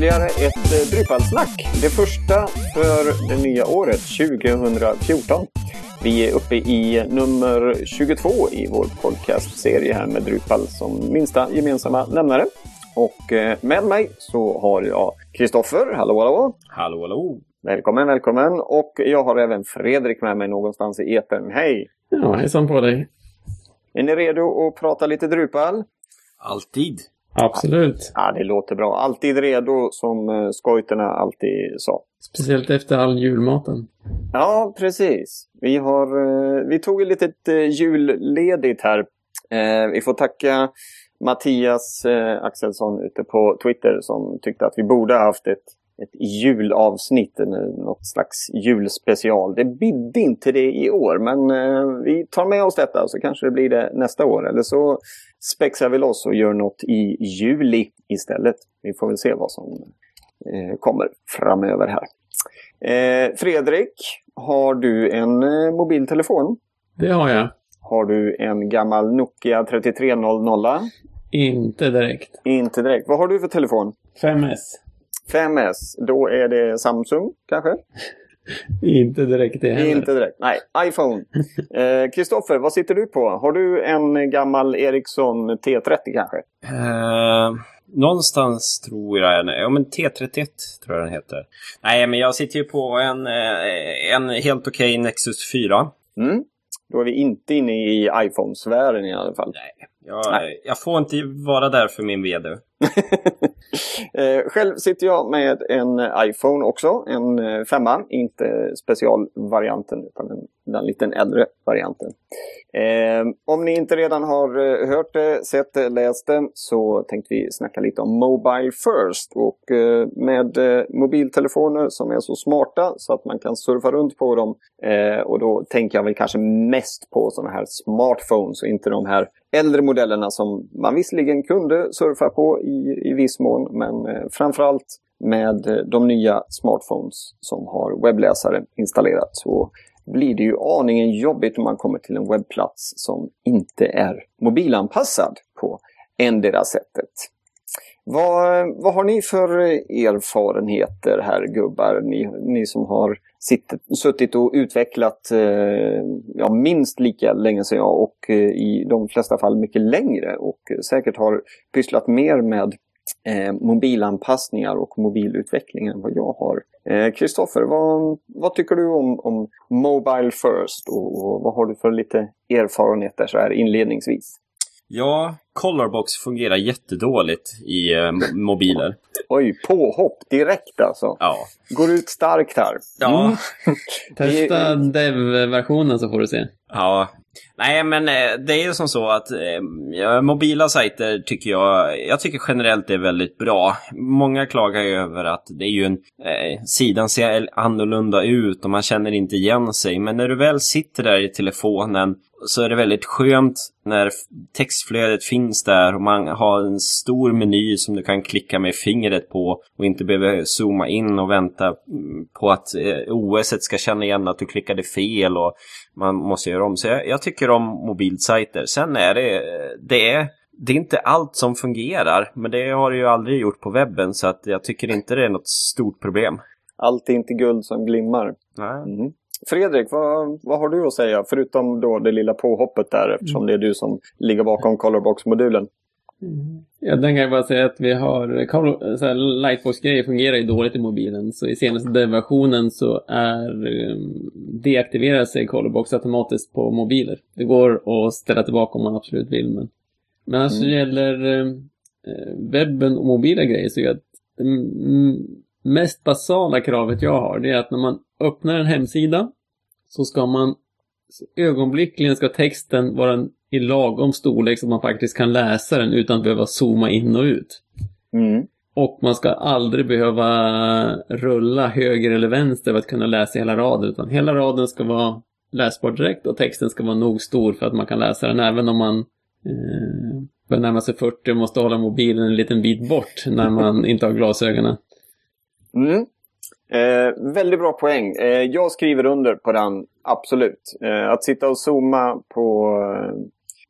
ytterligare ett eh, Drupalsnack. Det första för det nya året 2014. Vi är uppe i nummer 22 i vår podcastserie här med Drupal som minsta gemensamma nämnare. Och eh, med mig så har jag Kristoffer. Hallå, hallå! Hallå, hallå! Välkommen, välkommen! Och jag har även Fredrik med mig någonstans i etern. Hej! Ja, hejsan på dig! Är ni redo att prata lite Drupal? Alltid! Absolut. Ja, det låter bra. Alltid redo som eh, skojterna alltid sa. Speciellt efter all julmaten. Ja, precis. Vi, har, eh, vi tog ett litet eh, julledigt här. Vi får tacka Mattias Axelsson ute på Twitter som tyckte att vi borde ha haft ett, ett julavsnitt, något slags julspecial. Det bidde inte det i år, men vi tar med oss detta så kanske det blir det nästa år. Eller så spexar vi loss och gör något i juli istället. Vi får väl se vad som eh, kommer framöver här. Eh, Fredrik, har du en eh, mobiltelefon? Det har jag. Har du en gammal Nokia 3300? Inte direkt. Inte direkt. Vad har du för telefon? 5S. 5S. Då är det Samsung kanske? Inte direkt det heller. Inte direkt. Nej, iPhone. Kristoffer, eh, vad sitter du på? Har du en gammal Ericsson T30 kanske? Uh, någonstans tror jag, ja men T31 tror jag den heter. Nej, men jag sitter ju på en, eh, en helt okej okay Nexus 4. Mm. Då är vi inte inne i iPhone-sfären i alla fall. Nej, jag, jag får inte vara där för min vd. Eh, själv sitter jag med en iPhone också, en eh, femma, inte specialvarianten utan en, den lite äldre varianten. Eh, om ni inte redan har eh, hört det, sett det, läst det så tänkte vi snacka lite om Mobile First. Och eh, med mobiltelefoner som är så smarta så att man kan surfa runt på dem. och då tänker jag väl kanske mest på sådana här smartphones och inte de här äldre modellerna som man visserligen kunde surfa på i, i viss mån men eh, framförallt med eh, de nya smartphones som har webbläsare installerat så blir det ju aningen jobbigt om man kommer till en webbplats som inte är mobilanpassad på endera sättet. Vad, vad har ni för erfarenheter här gubbar? Ni, ni som har sitt, suttit och utvecklat eh, ja, minst lika länge som jag och eh, i de flesta fall mycket längre och säkert har pysslat mer med eh, mobilanpassningar och mobilutveckling än vad jag har. Eh, Kristoffer, vad, vad, tycker du om, om Mobile First och, och, vad har du för lite erfarenheter så här inledningsvis? Ja, Colorbox fungerar jättedåligt i eh, mobiler. Oj, påhopp direkt alltså. Ja. Går ut starkt här. Ja. Mm. Testa dev-versionen så får du se. Ja. Nej, men eh, det är ju som så att eh, mobila sajter tycker jag, jag tycker generellt är väldigt bra. Många klagar ju över att det är ju en, eh, sidan ser annorlunda ut och man känner inte igen sig. Men när du väl sitter där i telefonen så är det väldigt skönt när textflödet finns där och man har en stor meny som du kan klicka med fingret på och inte behöver zooma in och vänta mm, på att eh, OS ska känna igen att du klickade fel och man måste göra om. Så jag, jag tycker om mobilsajter. Sen är det, det är det är inte allt som fungerar, men det har det ju aldrig gjort på webben så att jag tycker inte det är något stort problem. Allt är inte guld som glimmar. Mm. Fredrik, vad, vad har du att säga? Förutom då det lilla påhoppet där eftersom det är du som ligger bakom Colorbox-modulen. Mm. Ja, den kan jag bara säga att vi har, Lightbox-grejer fungerar ju dåligt i mobilen. Så i senaste versionen så är um, deaktiverar sig Colorbox automatiskt på mobiler. Det går att ställa tillbaka om man absolut vill. Men, men alltså mm. gäller um, webben och mobila grejer så är det mest basala kravet jag har det är att när man öppnar en hemsida så ska man ögonblickligen ska texten vara i lagom storlek så att man faktiskt kan läsa den utan att behöva zooma in och ut. Mm. Och man ska aldrig behöva rulla höger eller vänster för att kunna läsa hela raden. Utan hela raden ska vara läsbar direkt och texten ska vara nog stor för att man kan läsa den även om man eh, börjar närma sig 40 och måste hålla mobilen en liten bit bort när man inte har glasögonen. Mm. Eh, väldigt bra poäng. Eh, jag skriver under på den, absolut. Eh, att sitta och zooma på,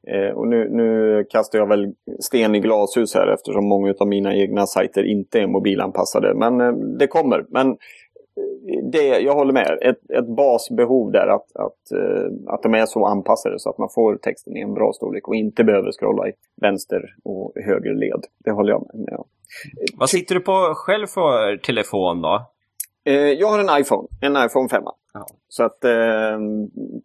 Eh, och nu, nu kastar jag väl sten i glashus här eftersom många av mina egna sajter inte är mobilanpassade. Men eh, det kommer. Men det, jag håller med. Ett, ett basbehov där att, att, att de är så anpassade så att man får texten i en bra storlek och inte behöver scrolla i vänster och höger led. Det håller jag med om. Vad sitter du på själv för telefon då? Jag har en iPhone, en iPhone 5. Ja. Så att eh,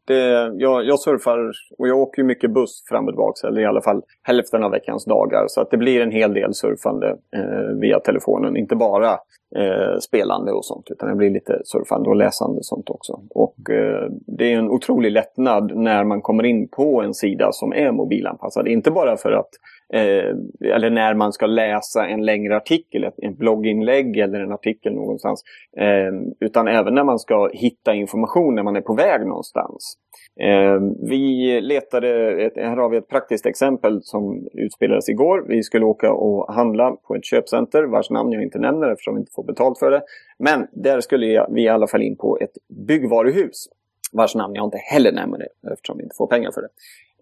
det, jag, jag surfar och jag åker ju mycket buss fram och tillbaka, eller i alla fall hälften av veckans dagar. Så att det blir en hel del surfande eh, via telefonen, inte bara eh, spelande och sånt. Utan det blir lite surfande och läsande och sånt också. Och eh, det är en otrolig lättnad när man kommer in på en sida som är mobilanpassad. Inte bara för att Eh, eller när man ska läsa en längre artikel, ett, ett blogginlägg eller en artikel någonstans. Eh, utan även när man ska hitta information när man är på väg någonstans. Eh, vi letade, ett, här har vi ett praktiskt exempel som utspelades igår. Vi skulle åka och handla på ett köpcenter vars namn jag inte nämner eftersom vi inte får betalt för det. Men där skulle vi i alla fall in på ett byggvaruhus vars namn jag inte heller nämner eftersom vi inte får pengar för det.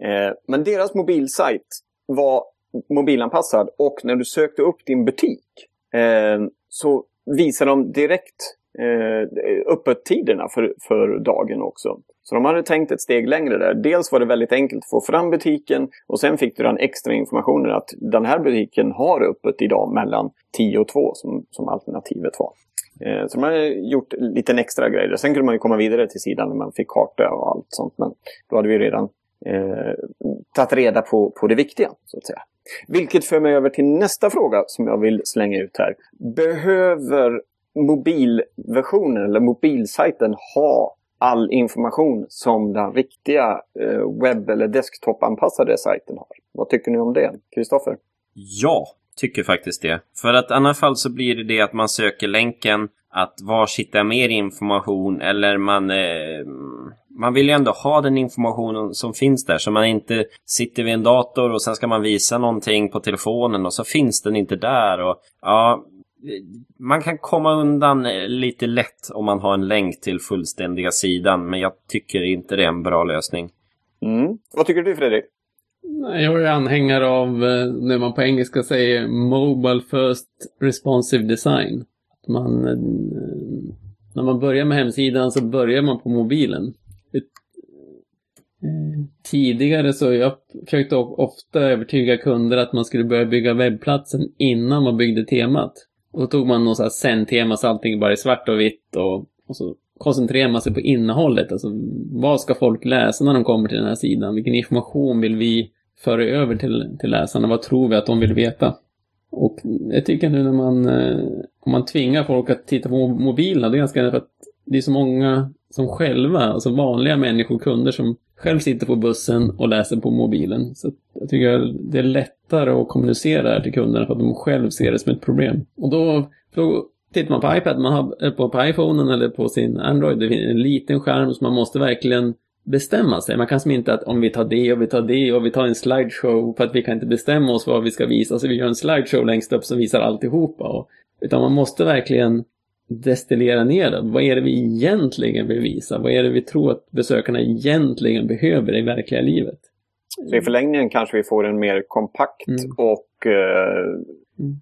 Eh, men deras mobilsajt var mobilanpassad och när du sökte upp din butik eh, så visade de direkt eh, öppettiderna för, för dagen också. Så de hade tänkt ett steg längre där. Dels var det väldigt enkelt att få fram butiken och sen fick du den extra informationen att den här butiken har öppet idag mellan 10 och 2 som, som alternativet var. Eh, så de hade gjort lite extra grejer. Sen kunde man ju komma vidare till sidan när man fick karta och allt sånt. Men då hade vi redan eh, tagit reda på, på det viktiga, så att säga. Vilket för mig över till nästa fråga som jag vill slänga ut här. Behöver mobilversionen eller mobilsajten ha all information som den riktiga eh, webb eller desktopanpassade sajten har? Vad tycker ni om det? Kristoffer? Ja, tycker faktiskt det. För att i annat fall så blir det det att man söker länken att var hittar mer information eller man eh, man vill ju ändå ha den informationen som finns där så man inte sitter vid en dator och sen ska man visa någonting på telefonen och så finns den inte där. Och, ja, man kan komma undan lite lätt om man har en länk till fullständiga sidan men jag tycker inte det är en bra lösning. Mm. Vad tycker du Fredrik? Jag är anhängare av eh, när man på engelska säger Mobile First Responsive Design. Man, eh, när man börjar med hemsidan så börjar man på mobilen. Eh, tidigare så jag försökte ofta övertyga kunder att man skulle börja bygga webbplatsen innan man byggde temat. Och då tog man något sånt sen-tema så allting bara är svart och vitt och, och så koncentrerar man sig på innehållet. Alltså vad ska folk läsa när de kommer till den här sidan? Vilken information vill vi föra över till, till läsarna? Vad tror vi att de vill veta? Och jag tycker nu när man, eh, om man tvingar folk att titta på mobilerna, det är ganska för att det är så många som själva, alltså vanliga människor, kunder som själv sitter på bussen och läser på mobilen. Så jag tycker det är lättare att kommunicera det här till kunderna för att de själv ser det som ett problem. Och då, då tittar man på iPad, man har, på, på iPhonen eller på sin Android, det finns en liten skärm så man måste verkligen bestämma sig. Man kan som inte att om vi tar det och vi tar det och vi tar en slideshow för att vi kan inte bestämma oss vad vi ska visa så vi gör en slideshow längst upp som visar alltihopa. Och, utan man måste verkligen destillera ner det. Vad är det vi egentligen vill visa? Vad är det vi tror att besökarna egentligen behöver i verkliga livet? Så i förlängningen kanske vi får en mer kompakt mm. och eh, mm.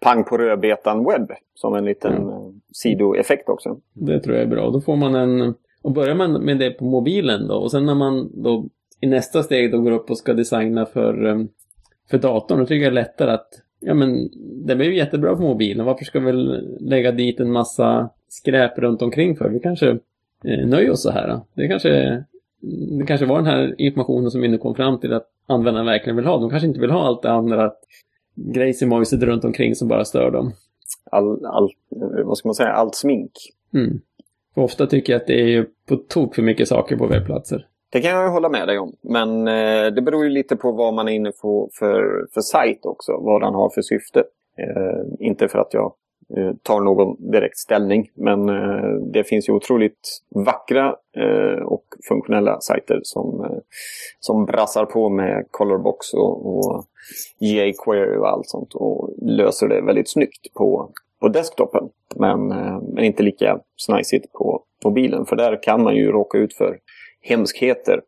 pang på rödbetan webb som en liten mm. sidoeffekt också. Det tror jag är bra. Då får man en... Och börjar man med det på mobilen då och sen när man då i nästa steg då går upp och ska designa för, eh, för datorn, då tycker jag det är lättare att Ja men det blir ju jättebra på mobilen. Varför ska vi lägga dit en massa skräp runt omkring för? Vi kanske eh, nöjer oss så här. Det kanske, det kanske var den här informationen som vi nu kom fram till att användarna verkligen vill ha. De kanske inte vill ha allt det andra grejsimojset runt omkring som bara stör dem. All, all, vad ska man säga, allt smink. Mm. För ofta tycker jag att det är på tok för mycket saker på webbplatser. Det kan jag hålla med dig om. Men eh, det beror ju lite på vad man är inne på för, för sajt också. Vad den har för syfte. Eh, inte för att jag eh, tar någon direkt ställning. Men eh, det finns ju otroligt vackra eh, och funktionella sajter som, eh, som brassar på med Colorbox och, och jQuery och allt sånt. Och löser det väldigt snyggt på, på desktopen. Men, eh, men inte lika snajsigt på mobilen. För där kan man ju råka ut för hemskheter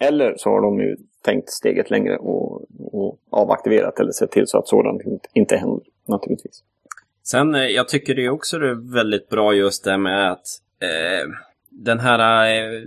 Eller så har de ju tänkt steget längre och, och avaktiverat eller sett till så att sådant inte händer naturligtvis. Sen, eh, jag tycker det också är väldigt bra just det med att eh, den här eh,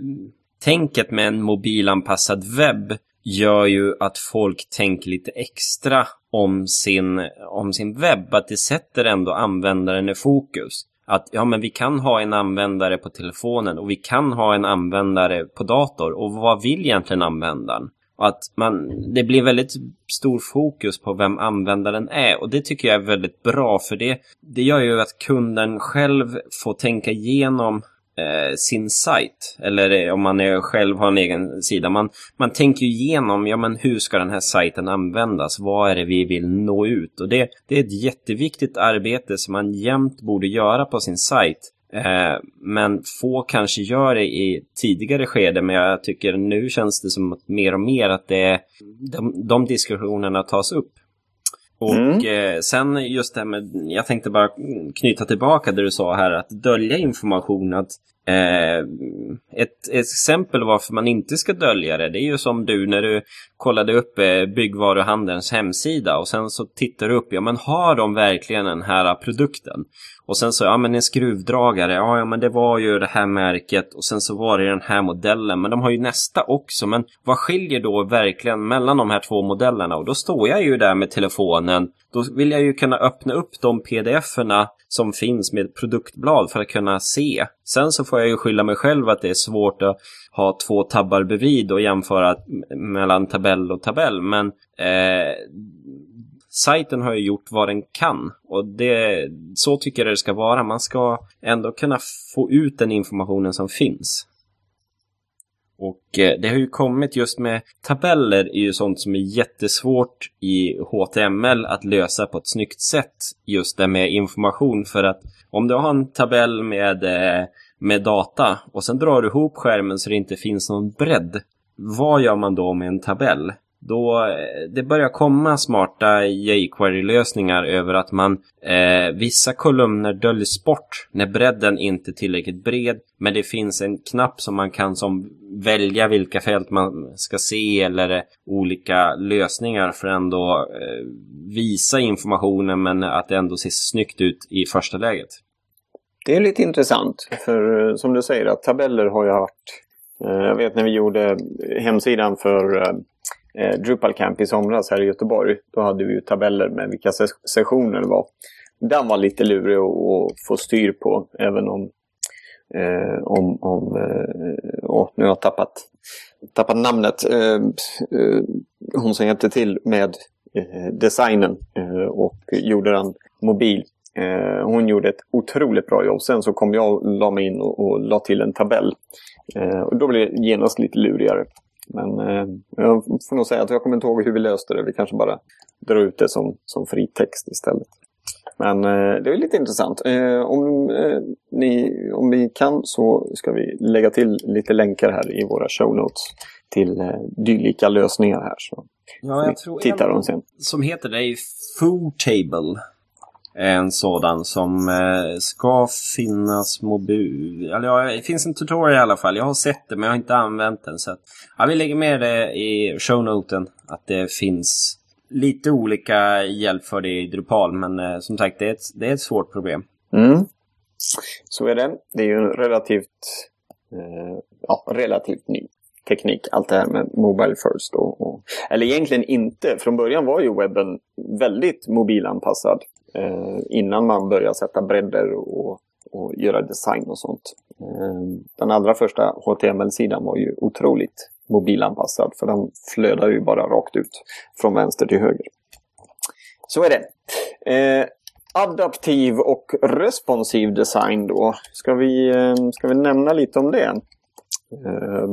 tänket med en mobilanpassad webb gör ju att folk tänker lite extra om sin, om sin webb. Att det sätter ändå användaren i fokus. Att ja, men vi kan ha en användare på telefonen och vi kan ha en användare på dator. Och vad vill egentligen användaren? Och att man, det blir väldigt stor fokus på vem användaren är. Och det tycker jag är väldigt bra för det, det gör ju att kunden själv får tänka igenom eh, sin sajt. Eller om man är, själv har en egen sida. Man, man tänker ju igenom, ja men hur ska den här sajten användas? Vad är det vi vill nå ut? Och det, det är ett jätteviktigt arbete som man jämt borde göra på sin sajt. Eh, men få kanske gör det i tidigare skede, men jag tycker nu känns det som att mer och mer att det, de, de diskussionerna tas upp. Och mm. eh, sen just det här med, jag tänkte bara knyta tillbaka det du sa här, att dölja information. Att, eh, ett, ett, exempel varför man inte ska dölja det, det är ju som du när du kollade upp eh, byggvaruhandelns hemsida och sen så tittar du upp, ja men har de verkligen den här produkten? Och sen så, ja men en skruvdragare, ja, ja men det var ju det här märket och sen så var det den här modellen. Men de har ju nästa också. Men vad skiljer då verkligen mellan de här två modellerna? Och då står jag ju där med telefonen. Då vill jag ju kunna öppna upp de pdf-erna som finns med produktblad för att kunna se. Sen så får jag ju skylla mig själv att det är svårt att ha två tabbar bredvid och jämföra mellan tabell och tabell. Men eh, sajten har ju gjort vad den kan. Och det, så tycker jag det ska vara. Man ska ändå kunna få ut den informationen som finns. Och eh, det har ju kommit just med tabeller är ju sånt som är jättesvårt i HTML att lösa på ett snyggt sätt. Just det med information för att om du har en tabell med, eh, med data och sen drar du ihop skärmen så det inte finns någon bredd. Vad gör man då med en tabell? Då eh, det börjar komma smarta jQuery-lösningar över att man eh, vissa kolumner döljs bort när bredden inte är tillräckligt bred. Men det finns en knapp som man kan som välja vilka fält man ska se eller eh, olika lösningar för att ändå eh, visa informationen men att det ändå ser snyggt ut i första läget. Det är lite intressant för eh, som du säger att tabeller har ju varit jag vet när vi gjorde hemsidan för eh, Drupal Camp i somras här i Göteborg. Då hade vi ju tabeller med vilka ses sessioner det var. Den var lite lurig att få styr på även om Eh, om, om eh, åh, nu har jag tappat, tappat namnet. Eh, eh hon som hjälpte till med eh, designen eh, och gjorde den mobil. Eh, hon gjorde ett otroligt bra jobb. Sen så kom jag och la mig in och, och la till en tabell. Eh, och då blev det genast lite lurigare. Men eh, jag får nog säga att jag kommer inte ihåg hur vi löste det. Vi kanske bara drar ut det som, som fri text istället. Men eh, det är lite intressant. Eh, om, eh, ni, om vi kan så ska vi lägga till lite länkar här i våra show notes till eh, dylika lösningar här. Så ja, jag tror tittar en sen. som heter det är Food en sådan som eh, ska finnas mobil. Eller ja, det finns en tutorial i alla fall. Jag har sett det men jag har inte använt den. Så att, ja, vi lägger med det i shownoten. Att det finns lite olika hjälp för det i Drupal. Men eh, som sagt, det är, ett, det är ett svårt problem. Mm. Så är det. Det är ju relativt, eh, ja, relativt ny teknik. Allt det här med Mobile First. Och, och, eller egentligen inte. Från början var ju webben väldigt mobilanpassad eh, innan man börjar sätta bredder och, och göra design och sånt. Eh, den allra första HTML-sidan var ju otroligt mobilanpassad för den flödar ju bara rakt ut från vänster till höger. Så är det. Eh, adaptiv och responsiv design då. Ska vi, eh, ska vi nämna lite om det? Eh,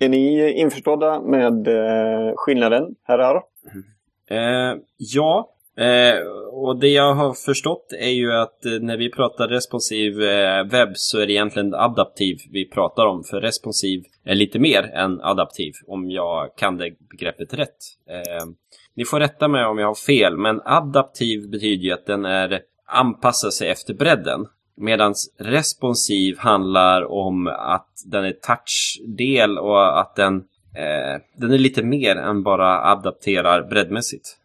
är ni införstådda med eh, skillnaden, herrar? Mm. Eh, ja, Eh, och det jag har förstått är ju att eh, när vi pratar responsiv eh, webb så är det egentligen adaptiv vi pratar om. För responsiv är lite mer än adaptiv, om jag kan det begreppet rätt. Eh, ni får rätta mig om jag har fel, men adaptiv betyder ju att den är anpassar sig efter bredden. Medan responsiv handlar om att den är touchdel och att den eh, den är lite mer än bara adapterar breddmässigt.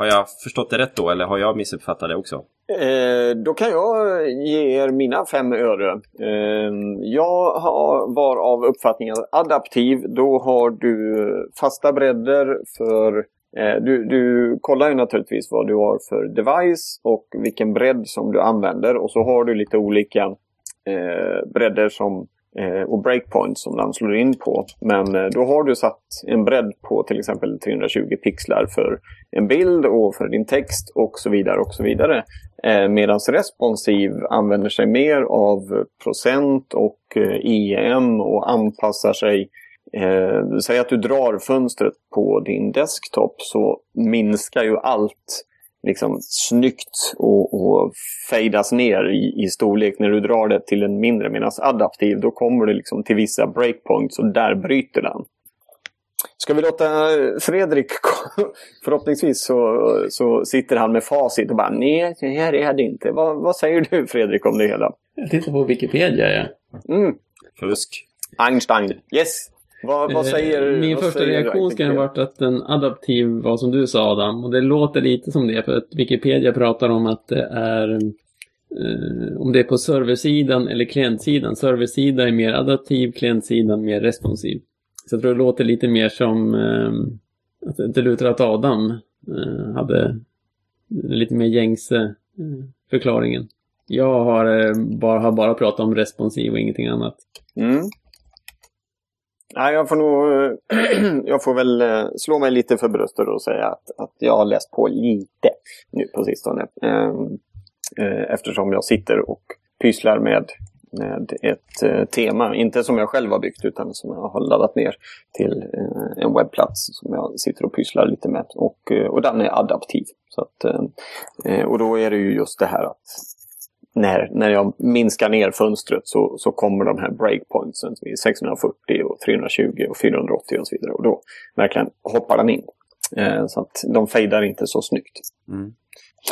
Har jag förstått det rätt då eller har jag missuppfattat det också? Eh, då kan jag ge er mina fem öre. Eh, jag har, var av uppfattningen att adaptiv, då har du fasta bredder för eh, du, du kollar ju naturligtvis vad du har för device och vilken bredd som du använder och så har du lite olika eh, bredder som Eh, och breakpoints som den slår in på. Men eh, då har du satt en bredd på till exempel 320 pixlar för en bild och för din text och så vidare. och så vidare. Eh, Medan responsiv använder sig mer av procent och eh, EM och anpassar sig Eh, säg att du drar fönstret på din desktop så minskar ju allt liksom snyggt och, och fejdas ner i, i storlek när du drar det till en mindre. Medan adaptiv, då kommer du liksom till vissa breakpoints och där bryter den. Ska vi låta Fredrik, förhoppningsvis så, så sitter han med facit och bara nej, det här är det inte. Vad, vad säger du Fredrik om det hela? Jag tittar på Wikipedia, ja. Mm. Fusk. Einstein, yes! Vad, vad säger Min vad första säger reaktion skulle ha varit att en adaptiv var som du sa Adam. Och det låter lite som det för att Wikipedia pratar om att det är eh, om det är på serversidan eller klientsidan. Serversidan är mer adaptiv, klientsidan mer responsiv. Så jag tror det låter lite mer som eh, att det lutar att Adam eh, hade lite mer gängse eh, förklaringen. Jag har, eh, bara, har bara pratat om responsiv och ingenting annat. Mm. Nej, jag får nog... jag får väl eh, slå mig lite för bröstet och säga att, att jag har läst på lite nu på sistone. Ehm, eh, eftersom jag sitter och pysslar med, med ett eh, tema. Inte som jag själv har byggt utan som jag har laddat ner till en webbplats som jag sitter och pysslar lite med. Och, och den är adaptiv. Så att, och då är det ju just det här att när, när jag minskar ner fönstret så, så kommer de här breakpointsen vid 640 och 320 och 480 och så vidare. Och då verkligen hoppar den in. Eh, så att de fejdar inte så snyggt. Mm.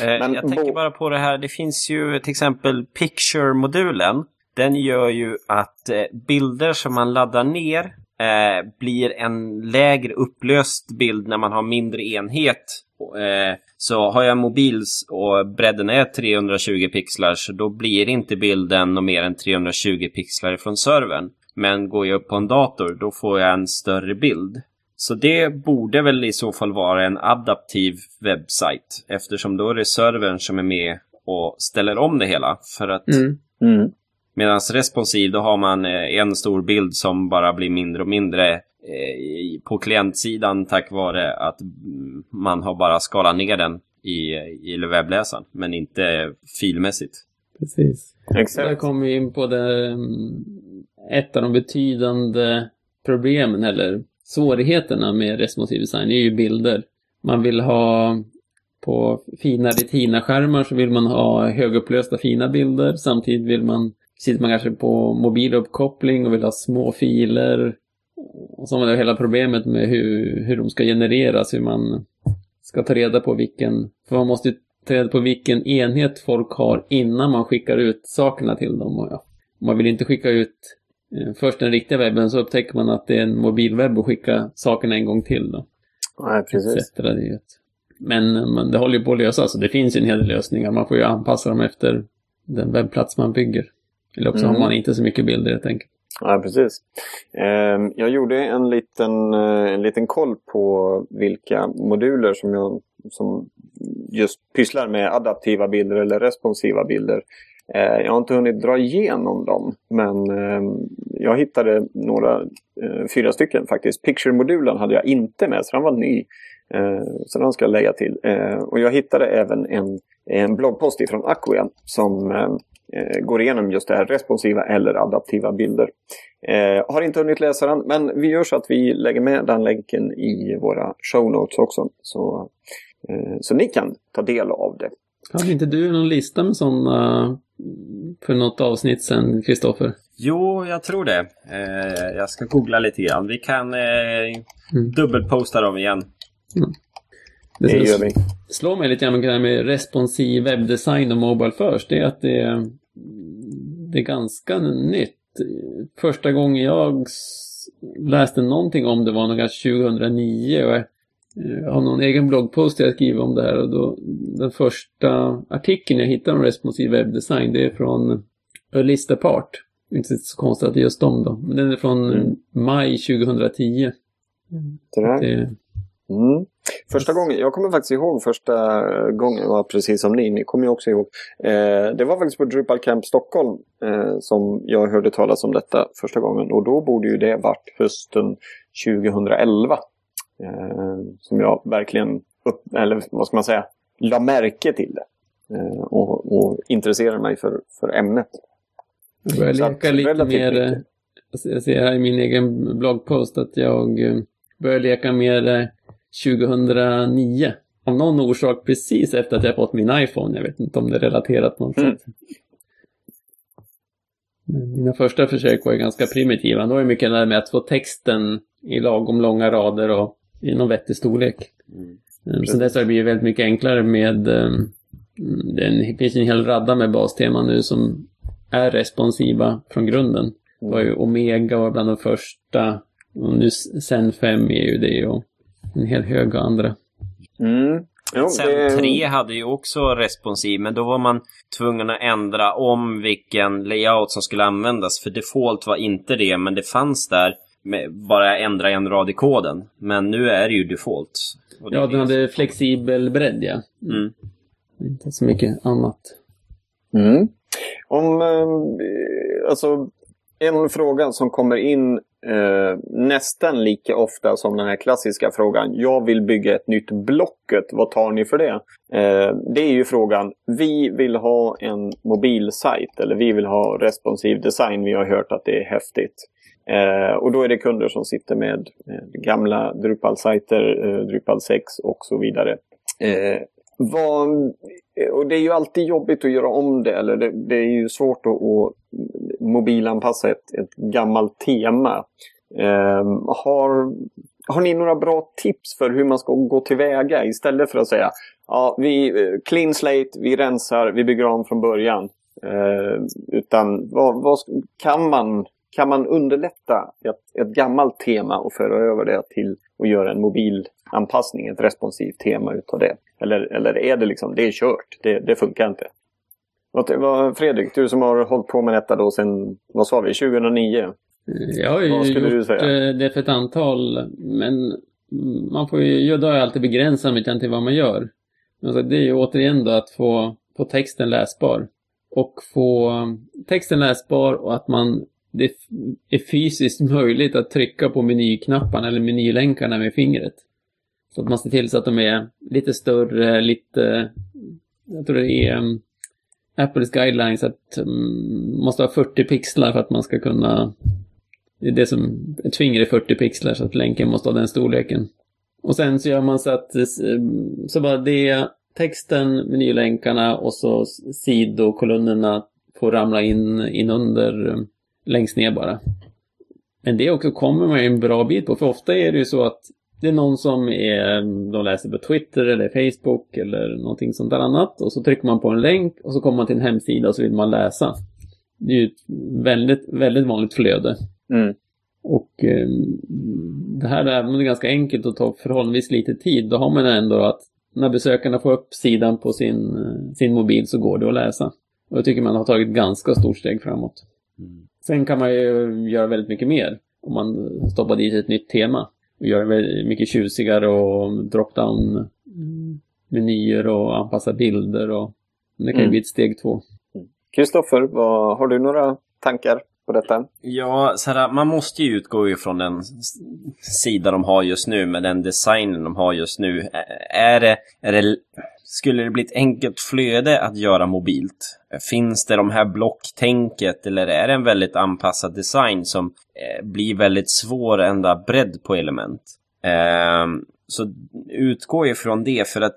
Eh, jag tänker bara på det här, det finns ju till exempel Picture-modulen. Den gör ju att eh, bilder som man laddar ner eh, blir en lägre upplöst bild när man har mindre enhet. Eh, så har jag mobils och bredden är 320 pixlar så då blir inte bilden något mer än 320 pixlar från servern. Men går jag upp på en dator då får jag en större bild. Så det borde väl i så fall vara en adaptiv webbsajt eftersom då är det servern som är med och ställer om det hela. För att mm. Mm. Medan responsiv då har man eh, en stor bild som bara blir mindre och mindre Eh, på klientsidan tack vare att man har bara skalat ner den i, i webbläsaren, men inte filmässigt. Precis. Exakt. Där kommer vi in på det, mm, ett av de betydande problemen eller svårigheterna med responsiv design är ju bilder. Man vill ha på fina retina-skärmar så vill man ha högupplösta fina bilder. Samtidigt vill man, sitter man kanske på mobiluppkoppling och vill ha små filer och så har man hela problemet med hur, hur de ska genereras, hur man ska ta reda på vilken... För man måste ju ta reda på vilken enhet folk har innan man skickar ut sakerna till dem. Och ja, man vill inte skicka ut eh, först den riktiga webben så upptäcker man att det är en mobilwebb och skicka sakerna en gång till. Då. Nej, precis. Men man, det håller ju på att lösas. Så det finns ju en hel del lösningar. Man får ju anpassa dem efter den webbplats man bygger. Eller också mm. har man inte så mycket bilder helt enkelt. Ja, precis. Ehm, jag gjorde en liten, eh, en liten koll på vilka moduler som, jag, som just pysslar med adaptiva bilder eller responsiva bilder. Eh, jag har inte hunnit dra igenom dem, men ehm, jag hittade några, eh, fyra stycken faktiskt. Picture-modulen hade jag inte med, så den var ny. Så den ska jag lägga till. Och jag hittade även en, en bloggpost ifrån Acquia som ehm, eh, går igenom just det här responsiva eller adaptiva bilder. Eh, har inte hunnit läsa den, men vi gör så att vi lägger med den länken i våra show notes också. Så, eh, så ni kan ta del av det. Hade inte du någon lista med sådana för något avsnitt sen, Kristoffer? Jo, jag tror det. Eh, jag ska googla lite grann. Vi kan eh, mm. dubbelposta dem igen. Mm. Det, det gör vi. slår mig lite grann med responsiv webbdesign och Mobile First, det är att det är, det är ganska nytt. Första gången jag läste någonting om det var nog kanske 2009 och jag har någon egen bloggpost där jag skriver om det här och då den första artikeln jag hittade om responsiv webbdesign det är från A List Apart. Inte så konstigt att det är just dem då. Men den är från mm. maj 2010. Det det... Mm. Första gången, jag kommer faktiskt ihåg första gången, var precis som ni, ni kommer ju också ihåg. Eh, det var faktiskt på Drupal Camp Stockholm eh, som jag hörde talas om detta första gången. Och då borde ju det varit hösten 2011. Eh, som jag verkligen, upp, eller vad ska man säga, la märke till det. Eh, och, och intresserade mig för, för ämnet. Jag börjar leka lite mer, eh, jag ser här i min egen bloggpost att jag eh, börjar leka mer 2009. Av någon orsak precis efter att jag fått min iPhone. Jag vet inte om det är relaterat på något mm. sätt. Mina första försök var ju ganska primitiva. Då var det mycket det med att få texten i lagom långa rader och i någon vettig storlek. Mm. Så dess har det blivit väldigt mycket enklare med um, det finns en hel radda med basteman nu som är responsiva från grunden. Det var ju Omega var bland de första. Och nu Zen 5 är ju det och en hel hög andra. Mm. Jo, Sen det... 3 hade ju också responsiv, men då var man tvungen att ändra om vilken layout som skulle användas. För default var inte det, men det fanns där. Med bara ändra en rad i koden. Men nu är det ju default. Det ja, den hade flexibel bredd, ja. Mm. Inte så mycket annat. Mm. Om, eh, alltså, en fråga som kommer in eh, nästan lika ofta som den här klassiska frågan. Jag vill bygga ett nytt Blocket. Vad tar ni för det? Eh, det är ju frågan. Vi vill ha en mobilsajt eller vi vill ha responsiv design. Vi har hört att det är häftigt. Eh, och då är det kunder som sitter med eh, gamla Drupal-sajter, eh, Drupal 6 och så vidare. Eh, vad, och det är ju alltid jobbigt att göra om det. Eller det, det är ju svårt att, att mobilanpassa ett, ett gammalt tema. Eh, har, har ni några bra tips för hur man ska gå tillväga istället för att säga ja, vi, eh, clean slate, vi rensar, vi bygger om från början. Eh, utan vad, vad, kan, man, kan man underlätta ett, ett gammalt tema och föra över det till att göra en mobilanpassning, ett responsivt tema utav det? Eller, eller är det liksom, det är kört, det, det funkar inte? Fredrik, du som har hållit på med detta då sedan, vad sa vi, 2009? Jag har ju vad skulle gjort du säga? Eh, det för ett antal, men man får ju, jag har alltid begränsat mig till vad man gör. Alltså det är ju återigen då att få, få texten läsbar. Och få texten läsbar och att man det är fysiskt möjligt att trycka på menyknapparna eller menylänkarna med fingret. Så att man ser till så att de är lite större, lite... Jag tror det är um, Apples guidelines att um, måste ha 40 pixlar för att man ska kunna... Det är det som... Ett finger är 40 pixlar så att länken måste ha den storleken. Och sen så gör man så att... Mm, så bara det texten, menylänkarna och så sidokolumnerna får ramla in, in under längst ner bara. Men det också kommer man ju en bra bit på, för ofta är det ju så att det är någon som är, de läser på Twitter eller Facebook eller någonting sånt där annat och så trycker man på en länk och så kommer man till en hemsida och så vill man läsa. Det är ju ett väldigt, väldigt vanligt flöde. Mm. Och eh, det här, även om det är ganska enkelt och tar förhållandevis lite tid, då har man ändå att när besökarna får upp sidan på sin, sin mobil så går det att läsa. Och jag tycker man har tagit ganska stort steg framåt. Mm. Sen kan man ju göra väldigt mycket mer om man stoppar dit ett nytt tema och gör det mycket tjusigare och drop-down menyer och anpassa bilder och det kan ju mm. bli ett steg två. Kristoffer, har du några tankar på detta? Ja, så här, man måste ju utgå ifrån den sida de har just nu med den designen de har just nu. Är det, är det skulle det bli ett enkelt flöde att göra mobilt? Finns det de här blocktänket eller är det en väldigt anpassad design som eh, blir väldigt svår att ändra bredd på element? Ehm, så utgå ifrån det för att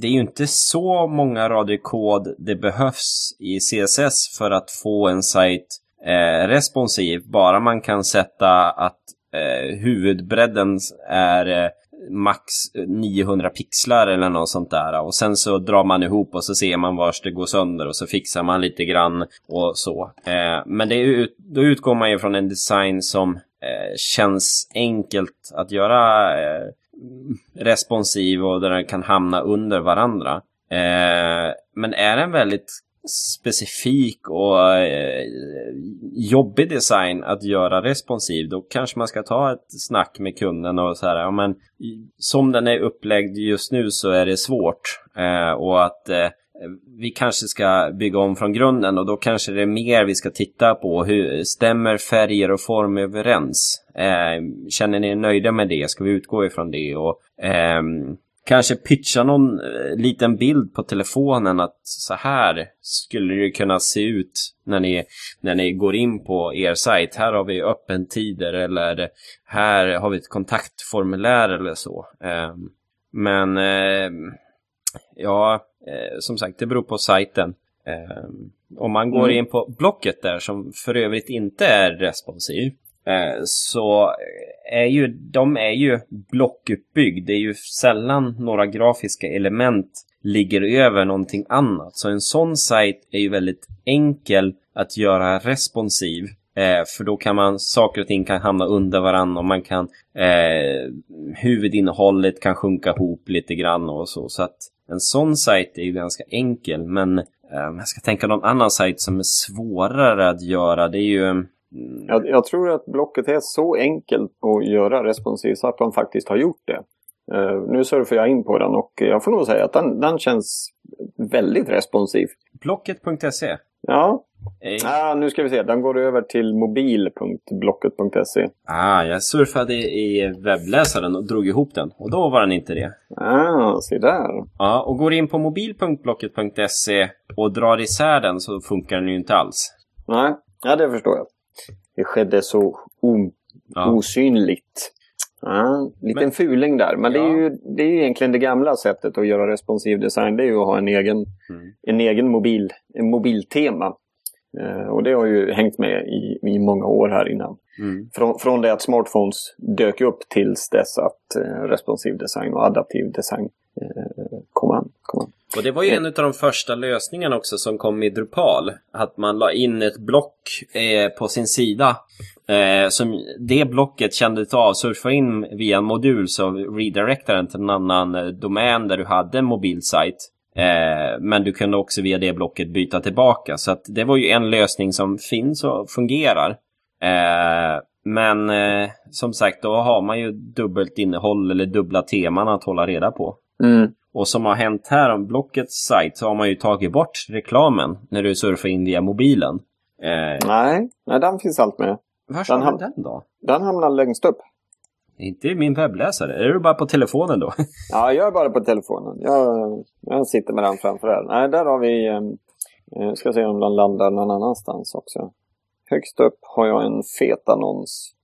det är ju inte så många rader kod det behövs i CSS för att få en sajt eh, responsiv. Bara man kan sätta att eh, huvudbredden är max eh, 900 pixlar eller något sånt där. Och sen så drar man ihop och så ser man vars det går sönder och så fixar man lite grann och så. Eh, men det då utgår man ju från en design som eh, känns enkelt att göra responsiv och där den kan hamna under varandra. Men är den väldigt specifik och eh, jobbig design att göra responsiv, då kanske man ska ta ett snack med kunden och så här, ja men som den är upplagd just nu så är det svårt eh, och att eh, vi kanske ska bygga om från grunden och då kanske det är mer vi ska titta på. Hur stämmer färger och form överens? Eh, känner ni er nöjda med det? Ska vi utgå ifrån det? Och ehm, kanske pitcha någon eh, liten bild på telefonen att så här skulle det kunna se ut när ni, när ni går in på er sajt. Här har vi öppentider eller här har vi ett kontaktformulär eller så. Eh, men eh, ja, eh, som sagt, det beror på sajten. Eh, om man går mm. in på Blocket där som för övrigt inte är responsiv Eh, så eh, är ju, de är ju blockuppbyggd. Det är ju sällan några grafiska element ligger över någonting annat. Så en sån sajt är ju väldigt enkel att göra responsiv. Eh, för då kan man, saker och ting kan hamna under varandra och man kan, eh, huvudinnehållet kan sjunka ihop lite grann och så. Så att en sån sajt är ju ganska enkel. Men eh, jag ska tänka någon annan sajt som är svårare att göra. Det är ju jag, jag, tror att blocket är så enkelt att göra responsivt så att de faktiskt har gjort det. Uh, nu surfar jag in på den och jag får nog säga att den, den känns väldigt responsiv. Blocket.se? Ja. Hey. Ah, nu ska vi se, den går över till mobil.blocket.se. Ah, jag surfade i webbläsaren och drog ihop den och då var den inte det. Ah, se där. Ja, och går in på mobil.blocket.se och drar isär den så funkar den ju inte alls. Nej, ja det förstår jag det skedde så ja. osynligt. Ja, liten men, fuling där. Men ja. det, är ju, det är ju egentligen det gamla sättet att göra responsiv design. Det är ju att ha en egen, mm. en egen mobil, en mobiltema. Eh, och det har ju hängt med i, i många år här innan. Mm. Från, från det att smartphones dök upp tills dess att eh, responsiv design och adaptiv design eh, kom an. Och det var ju en av de första lösningarna också som kom i Drupal. Att man la in ett block eh, på sin sida. Eh, som det blocket kände av, surfa in via en modul så redirectar den till en annan eh, domän där du hade en mobilsajt. Eh, men du kunde också via det blocket byta tillbaka. Så att det var ju en lösning som finns och fungerar. Eh, men eh, som sagt, då har man ju dubbelt innehåll eller dubbla teman att hålla reda på. Mm. Och som har hänt här om Blockets sajt så har man ju tagit bort reklamen när du surfar in via mobilen. Eh, nej, nej, den finns allt med. Var har den, den då? Den hamnar längst upp. Inte i min webbläsare. Är du bara på telefonen då? ja, jag är bara på telefonen. Jag, jag sitter med den framför här. Nej, där har vi... Eh, ska se om den landar någon annanstans också. Högst upp har jag en fet annons.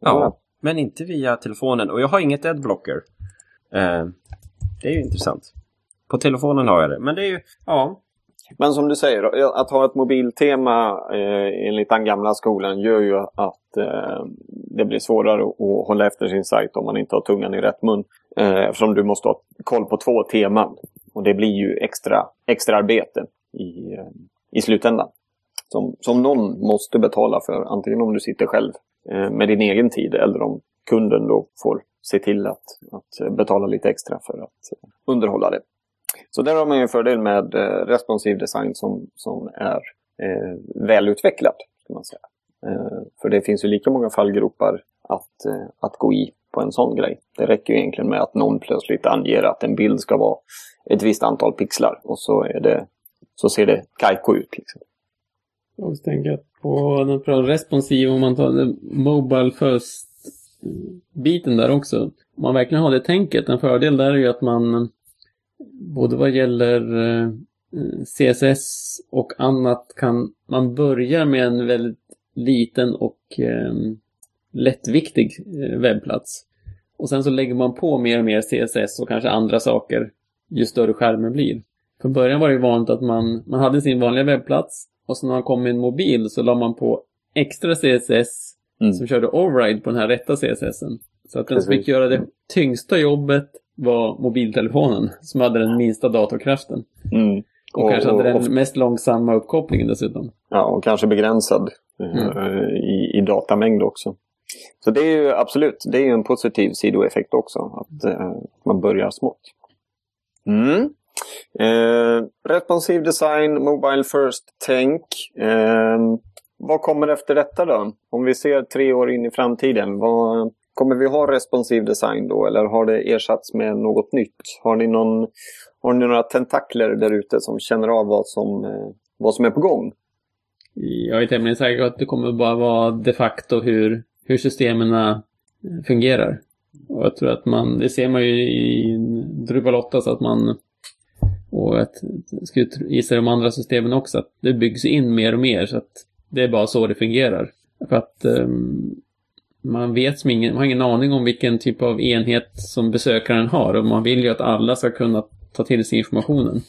Ja, ja. men inte via telefonen. Och jag har inget adblocker. Eh, det är ju intressant. På telefonen har jag det. Men det är ju, ja. Men som du säger, att ha ett mobiltema eh, enligt den gamla skolan gör ju att eh, det blir svårare att hålla efter sin sajt om man inte har tungan i rätt mun. Eh, eftersom du måste ha koll på två teman. Och det blir ju extra, extra arbete i, eh, i slutändan. Som, som någon måste betala för, antingen om du sitter själv eh, med din egen tid eller om kunden då får se till att, att betala lite extra för att underhålla det. Så där har man ju en fördel med eh, responsiv design som, som är eh, välutvecklad. Kan man säga. Eh, för det finns ju lika många fallgropar att, eh, att gå i på en sån grej. Det räcker ju egentligen med att någon plötsligt anger att en bild ska vara ett visst antal pixlar och så, är det, så ser det kajko ut. Liksom. Jag tänker på den responsiv, om man tar Mobile First biten där också. Om man verkligen har det tänket, en fördel där är ju att man både vad gäller eh, CSS och annat kan man börja med en väldigt liten och ehm, eh, lättviktig webbplats. Och sen så lägger man på mer och mer CSS och kanske andra saker ju större skärmen blir. Från början var det ju vanligt att man, man hade sin vanliga webbplats och sen när man kom med en mobil så la man på extra CSS mm. som körde override på den här rätta CSSen. Så att den som fick göra det tyngsta jobbet var mobiltelefonen som hade den minsta datorkraften. Mm. Och, och, kanske hade den och, mest långsamma uppkopplingen dessutom. Ja, och kanske begränsad mm. uh, i, i datamängd också. Så det är ju absolut, det är ju en positiv sidoeffekt också, att uh, man börjar smått. Mm. Eh, responsiv design, Mobile First Tänk. Eh, vad kommer efter detta då? Om vi ser tre år in i framtiden, vad, kommer vi ha responsiv design då eller har det ersatts med något nytt? Har ni, någon, har ni några tentakler där ute som känner av vad som, eh, vad som är på gång? Jag är tämligen säker på att det kommer bara vara de facto hur, hur systemen fungerar. Och jag tror att man, det ser man ju i Drupal 8 så att man och att, skulle gissa de andra systemen också, att det byggs in mer och mer så att det är bara så det fungerar. För att um, man vet som ingen, man har ingen aning om vilken typ av enhet som besökaren har och man vill ju att alla ska kunna ta till sig informationen. Mm.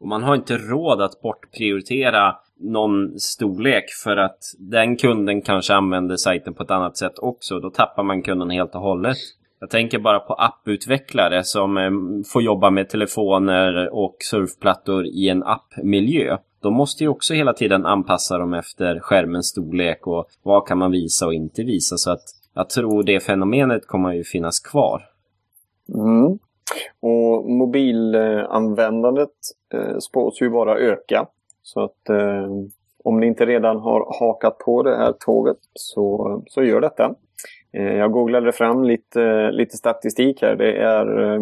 Och man har inte råd att bortprioritera någon storlek för att den kunden kanske använder sajten på ett annat sätt också. Då tappar man kunden helt och hållet. Jag tänker bara på apputvecklare som ehm, får jobba med telefoner och surfplattor i en appmiljö. De måste ju också hela tiden anpassa dem efter skärmens storlek och vad kan man visa och inte visa. Så att jag tror det fenomenet kommer ju finnas kvar. Mm. Och mobilanvändandet eh, spås ju bara öka. Så att eh, om ni inte redan har hakat på det här tåget så, så gör detta. Eh, jag googlade fram lite, lite statistik här. Det är eh,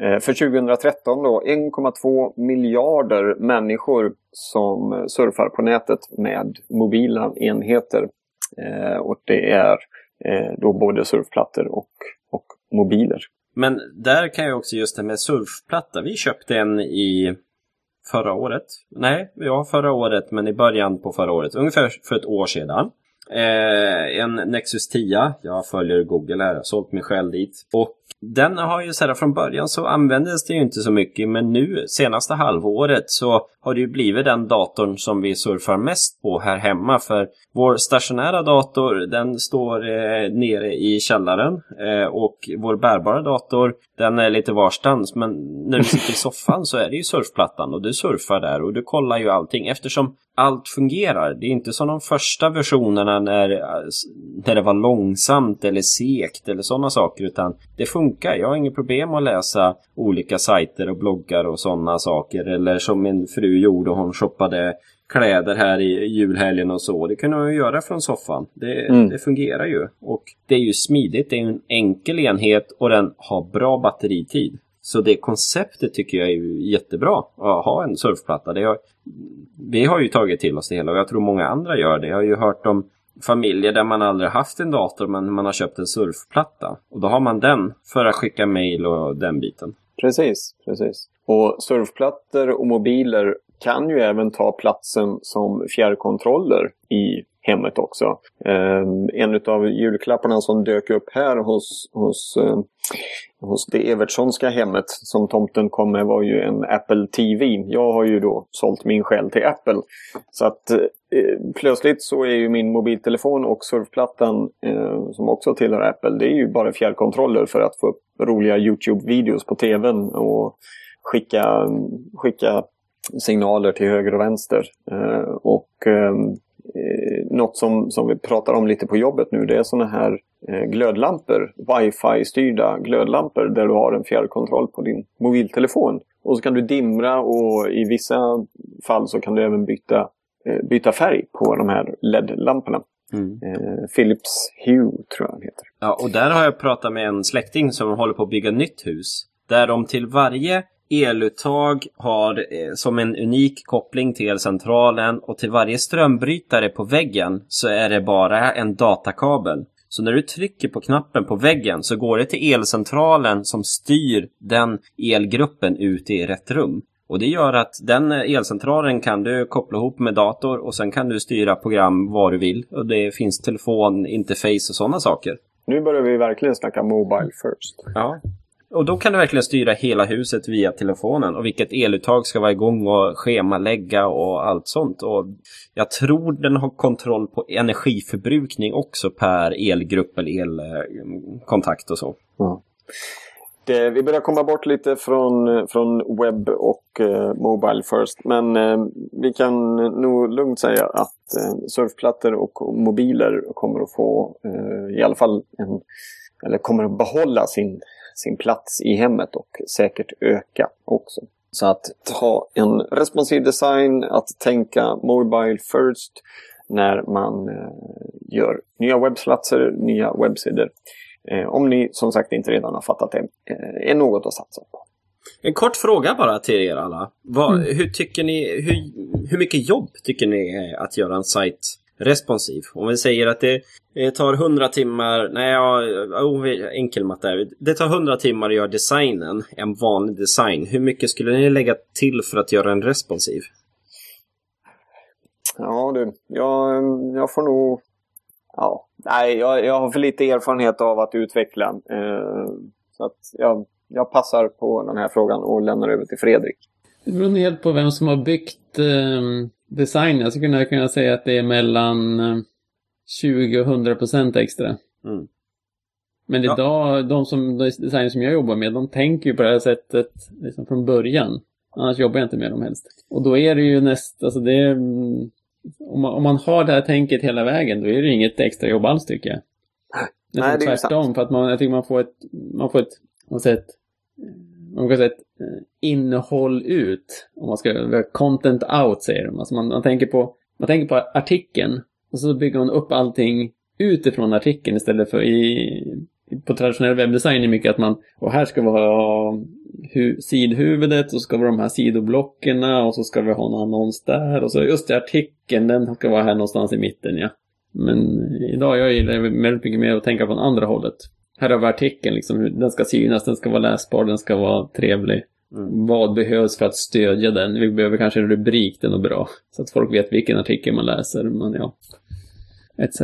Eh, för 2013 då 1,2 miljarder människor som surfar på nätet med mobila enheter. Eh, och det är eh, då både surfplattor och, och mobiler. Men där kan jag också just det med surfplatta. Vi köpte en i förra året. Nej, ja förra året men i början på förra året. Ungefär för ett år sedan. Eh, en Nexus 10. Jag följer Google här, har sålt mig själv dit. Och den har ju så här, från början så användes det ju inte så mycket men nu senaste halvåret så har det ju blivit den datorn som vi surfar mest på här hemma för vår stationära dator den står eh, nere i källaren eh, och vår bärbara dator den är lite varstans men när du sitter i soffan så är det ju surfplattan och du surfar där och du kollar ju allting eftersom allt fungerar. Det är inte som de första versionerna när, när det var långsamt eller sekt eller sådana saker utan det funkar. Jag har inget problem att läsa olika sajter och bloggar och sådana saker eller som min fru gjorde, hon shoppade kläder här i julhelgen och så. Det kunde man ju göra från soffan. Det, mm. det, fungerar ju. Och det är ju smidigt, det är en enkel enhet och den har bra batteritid. Så det konceptet tycker jag är jättebra. Att ha en surfplatta. Det har, vi har ju tagit till oss det hela och jag tror många andra gör det. Jag har ju hört om familjer där man aldrig haft en dator men man har köpt en surfplatta. Och då har man den för att skicka mail och den biten. Precis, precis. Och surfplattor och mobiler kan ju även ta platsen som fjärrkontroller i hemmet också. Eh, en av julklapparna som dök upp här hos, hos, eh, hos det Evertssonska hemmet som tomten kom med var ju en Apple TV. Jag har ju då sålt min själ till Apple. Så att eh, plötsligt så är ju min mobiltelefon och surfplattan eh, som också tillhör Apple, det är ju bara fjärrkontroller för att få upp roliga YouTube-videos på tvn och skicka, skicka signaler till höger och vänster. Eh, och eh, eh, något som, som vi pratar om lite på jobbet nu det är sådana här eh, glödlampor. Wifi-styrda glödlampor där du har en fjärrkontroll på din mobiltelefon. Och så kan du dimra och i vissa fall så kan du även byta, eh, byta färg på de här LED-lamporna. Mm. Eh, Philips Hue tror jag den heter. Ja, och där har jag pratat med en släkting som håller på att bygga nytt hus. Där de till varje eluttag har eh, som en unik koppling till elcentralen och till varje strömbrytare på väggen så är det bara en datakabel. Så när du trycker på knappen på väggen så går det till elcentralen som styr den elgruppen ut i rätt rum. Och det gör att den elcentralen kan du koppla ihop med dator och sen kan du styra program var du vill. Och det finns telefon, interface och sådana saker. Nu börjar vi verkligen snacka Mobile first. Ja. Och då kan du verkligen styra hela huset via telefonen och vilket eluttag ska vara igång och schemalägga och allt sånt. Och jag tror den har kontroll på energiförbrukning också per elgrupp eller elkontakt och så. Mm. Det, vi börjar komma bort lite från, från webb och eh, Mobile First. Men eh, vi kan nog lugnt säga att eh, surfplattor och mobiler kommer att få eh, i alla fall en, eller kommer att behålla sin, sin plats i hemmet och säkert öka också. Så att ha en responsiv design, att tänka Mobile First när man eh, gör nya webbplatser, nya webbsidor. Eh, om ni som sagt inte redan har fattat det, eh, är något att satsa på. En kort fråga bara till er alla. Vad, mm. Hur tycker ni, hur, hur mycket jobb tycker ni är att göra en sajt responsiv? Om vi säger att det tar 100 timmar, nej ja, enkel matte Det tar 100 timmar att göra designen, en vanlig design. Hur mycket skulle ni lägga till för att göra en responsiv? Ja du, jag, jag får nog ja, nej, jag, jag har för lite erfarenhet av att utveckla. Eh, så att jag, jag passar på den här frågan och lämnar över till Fredrik. Det beror helt på vem som har byggt eh, designen. Jag skulle kunna säga att det är mellan 20 eh, och 100 procent extra. Mm. Men ja. idag, de som, designer som jag jobbar med, de tänker ju på det här sättet liksom från början. Annars jobbar jag inte med dem helst. Och då är det ju näst, alltså det är, mm, om man, om man har det här tänket hela vägen, då är det inget extra jobb alls tycker jag. Nej, det är tvärtom, sant. för att man, jag tycker man får ett, man får ett, man får ett, man får ett eh, Eh, innehåll ut. Om man ska, content out säger de. Alltså man, man, tänker på, man tänker på artikeln och så bygger man upp allting utifrån artikeln istället för i, på traditionell webbdesign är mycket att man, och här ska vi ha hu, sidhuvudet och så ska vi ha de här sidoblocken och så ska vi ha en annons där och så just det, artikeln den ska vara här någonstans i mitten ja. Men idag jag gillar väldigt mycket mer att tänka på andra hållet. Här har vi artikeln, liksom, den ska synas, den ska vara läsbar, den ska vara trevlig. Mm. Vad behövs för att stödja den? Vi behöver kanske en rubrik, den är bra. Så att folk vet vilken artikel man läser. Men ja, etc.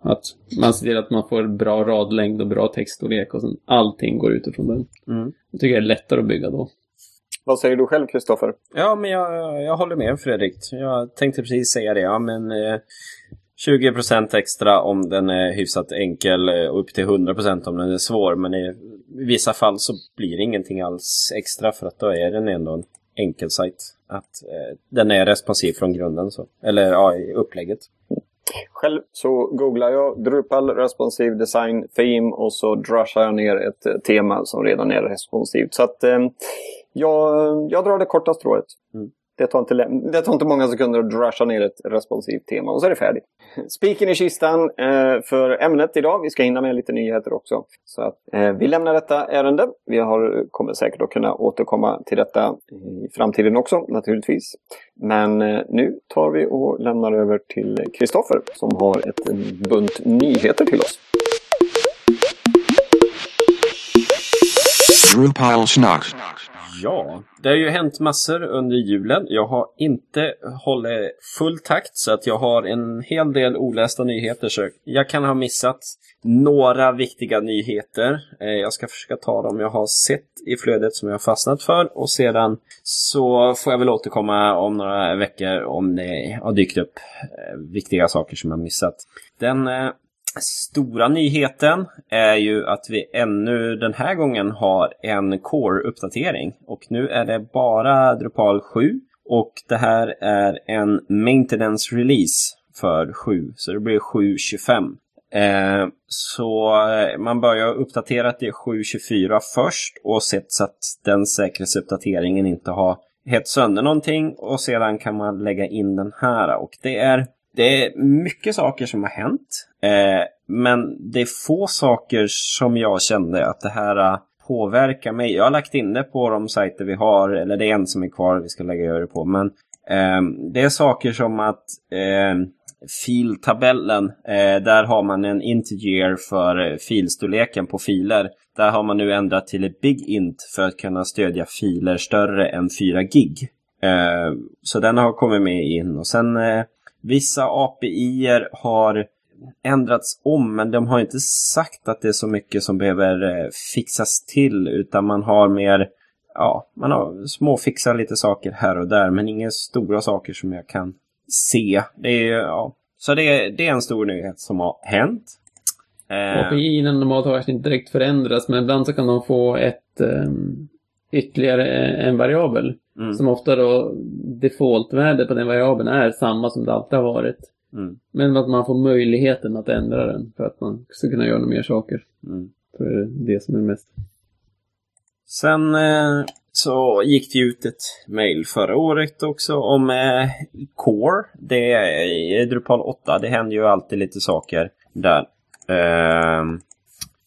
Att man ser till att man får bra radlängd och bra textstorlek och sen allting går utifrån den. Mm. Jag tycker det är lättare att bygga då. Vad säger du själv, Kristoffer? Ja, men jag, jag håller med Fredrik. Jag tänkte precis säga det. Ja, men eh, 20% extra om den är hyfsat enkel eh, och upp till 100% om den är svår. Men i vissa fall så blir det ingenting alls extra för att då är den ändå en enkel sajt. Att eh, den är responsiv från grunden. Så. Eller ja, i upplägget. Själv så googlar jag Drupal Responsive Design Theme och så drushar jag ner ett eh, tema som redan är responsivt. Så att eh, jag, jag drar det korta strået. Mm. Det tar, inte, det tar inte många sekunder att drasha ner ett responsivt tema och så är det färdigt. Spiken i kistan eh, för ämnet idag. Vi ska hinna med lite nyheter också. Så att, eh, vi lämnar detta ärende. Vi har, kommer säkert att kunna återkomma till detta i framtiden också naturligtvis. Men eh, nu tar vi och lämnar över till Kristoffer som har ett bunt nyheter till oss. Drupal snacks. Ja, det har ju hänt massor under julen. Jag har inte hållit full takt så att jag har en hel del olästa nyheter. Så jag kan ha missat några viktiga nyheter. Eh, jag ska försöka ta dem jag har sett i flödet som jag har fastnat för och sedan så får jag väl återkomma om några veckor om det har dykt upp eh, viktiga saker som jag missat. Den eh, Stora nyheten är ju att vi ännu den här gången har en Core-uppdatering. Och nu är det bara Drupal 7. Och det här är en Maintenance Release för 7. Så det blir 7.25. Eh, så eh, man börjar uppdatera till 7.24 först och sett så att den säkerhetsuppdateringen inte har hett sönder någonting. Och sedan kan man lägga in den här. Och det är det är mycket saker som har hänt. Eh, men det är få saker som jag kände att det här eh, påverkar mig. Jag har lagt in det på de sajter vi har, eller det är en som är kvar vi ska lägga över det på. Men eh, det är saker som att eh, filtabellen, eh, där har man en integer för eh, filstorleken på filer. Där har man nu ändrat till ett big int för att kunna stödja filer större än 4 gig. Eh, så den har kommit med in och sen eh, Vissa API har ändrats om, men de har inte sagt att det är så mycket som behöver eh, fixas till, utan man har mer, ja, man har småfixat lite saker här och där, men inga stora saker som jag kan se. Det är, ja, så det, det är en stor nyhet som har hänt. Eh. API normalt har inte direkt förändrats, men ibland så kan de få ett um, ytterligare en variabel. Mm. Som ofta då defaultvärdet på den variabeln är samma som det alltid har varit. Mm. Men att man får möjligheten att ändra den för att man ska kunna göra mer saker. Mm. Så är det det som är mest. Sen eh, så gick det ut ett mail förra året också om eh, Core. Det är Drupal 8. Det händer ju alltid lite saker där. Eh,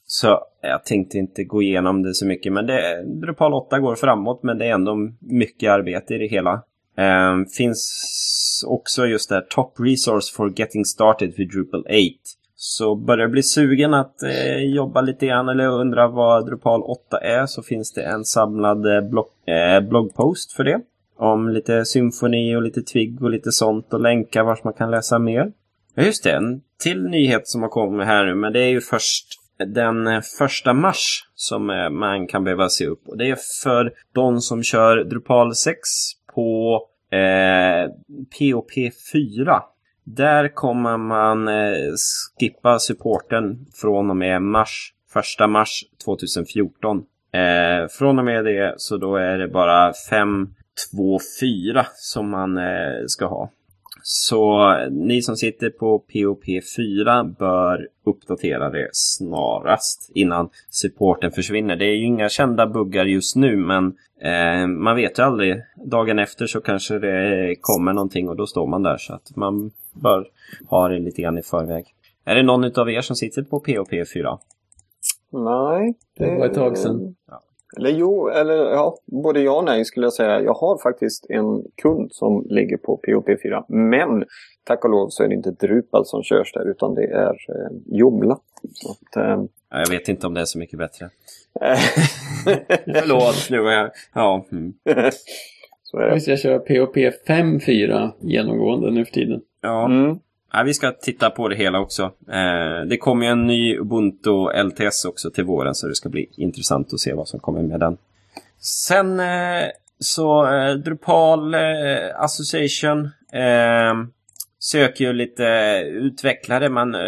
så jag tänkte inte gå igenom det så mycket. Men det, Drupal 8 går framåt men det är ändå mycket arbete i det hela. Eh, finns också just det här Top Resource for Getting Started with Drupal 8. Så börjar du bli sugen att eh, jobba lite grann eller undra vad Drupal 8 är så finns det en samlad eh, eh, bloggpost för det. Om lite symfoni och lite twig och lite sånt och länkar vart man kan läsa mer. Ja, just det. En till nyhet som har kommit här nu, men det är ju först den eh, första mars som eh, man kan behöva se upp. Och det är för de som kör Drupal 6 på eh, POP 4. Där kommer man eh, skippa supporten från och med mars, första mars 2014. Eh, från och med det så då är det bara 5.2.4 som man eh, ska ha. Så ni som sitter på POP4 bör uppdatera det snarast innan supporten försvinner. Det är ju inga kända buggar just nu men eh, man vet ju aldrig. Dagen efter så kanske det kommer någonting och då står man där så att man bör ha det lite grann i förväg. Är det någon av er som sitter på POP4? Nej. Det var ett tag sedan. Ja. Eller jo, eller ja, både ja och nej skulle jag säga. Jag har faktiskt en kund som ligger på POP4. Men tack och lov så är det inte Drupal som körs där utan det är eh, Joomla. Att, eh... Jag vet inte om det är så mycket bättre. Förlåt, nu var jag... Ja. Mm. så är det. Jag kör POP 5.4 genomgående nu för tiden. Ja. Mm. Ja, vi ska titta på det hela också. Eh, det kommer ju en ny Ubuntu LTS också till våren så det ska bli intressant att se vad som kommer med den. Sen eh, så eh, Drupal eh, Association eh, söker ju lite utvecklare. Man eh,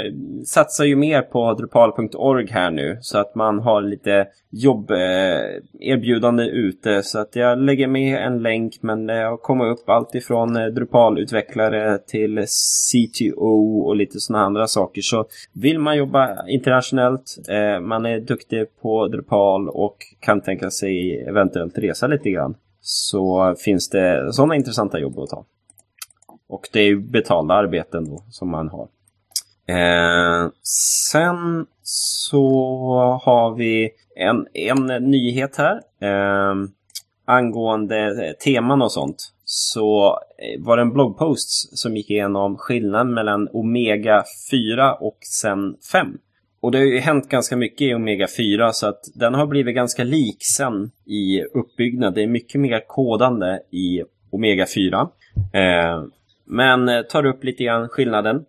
satsar ju mer på drupal.org här nu så att man har lite jobberbjudande eh, ute. Så att jag lägger med en länk men det har kommit upp allt ifrån eh, Drupal-utvecklare till CTO och lite sådana andra saker. Så vill man jobba internationellt, man är duktig på Drupal och kan tänka sig eventuellt resa lite grann så finns det sådana intressanta jobb att ta. Och det är ju betalda arbeten då som man har. Eh, sen så har vi en, en nyhet här. Eh, angående eh, teman och sånt. Så eh, var det en bloggpost som gick igenom skillnaden mellan Omega 4 och sen 5. Och det har ju hänt ganska mycket i Omega 4 så att den har blivit ganska lik sen i uppbyggnad. Det är mycket mer kodande i Omega 4. Eh, men eh, tar upp lite grann skillnaden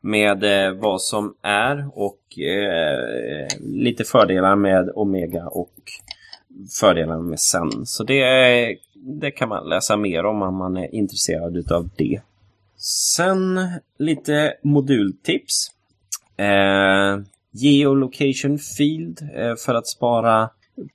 med eh, vad som är och eh, lite fördelar med Omega och fördelar med Zen. Så det, det kan man läsa mer om om man är intresserad utav det. Sen lite modultips. Eh, geolocation Field eh, för att spara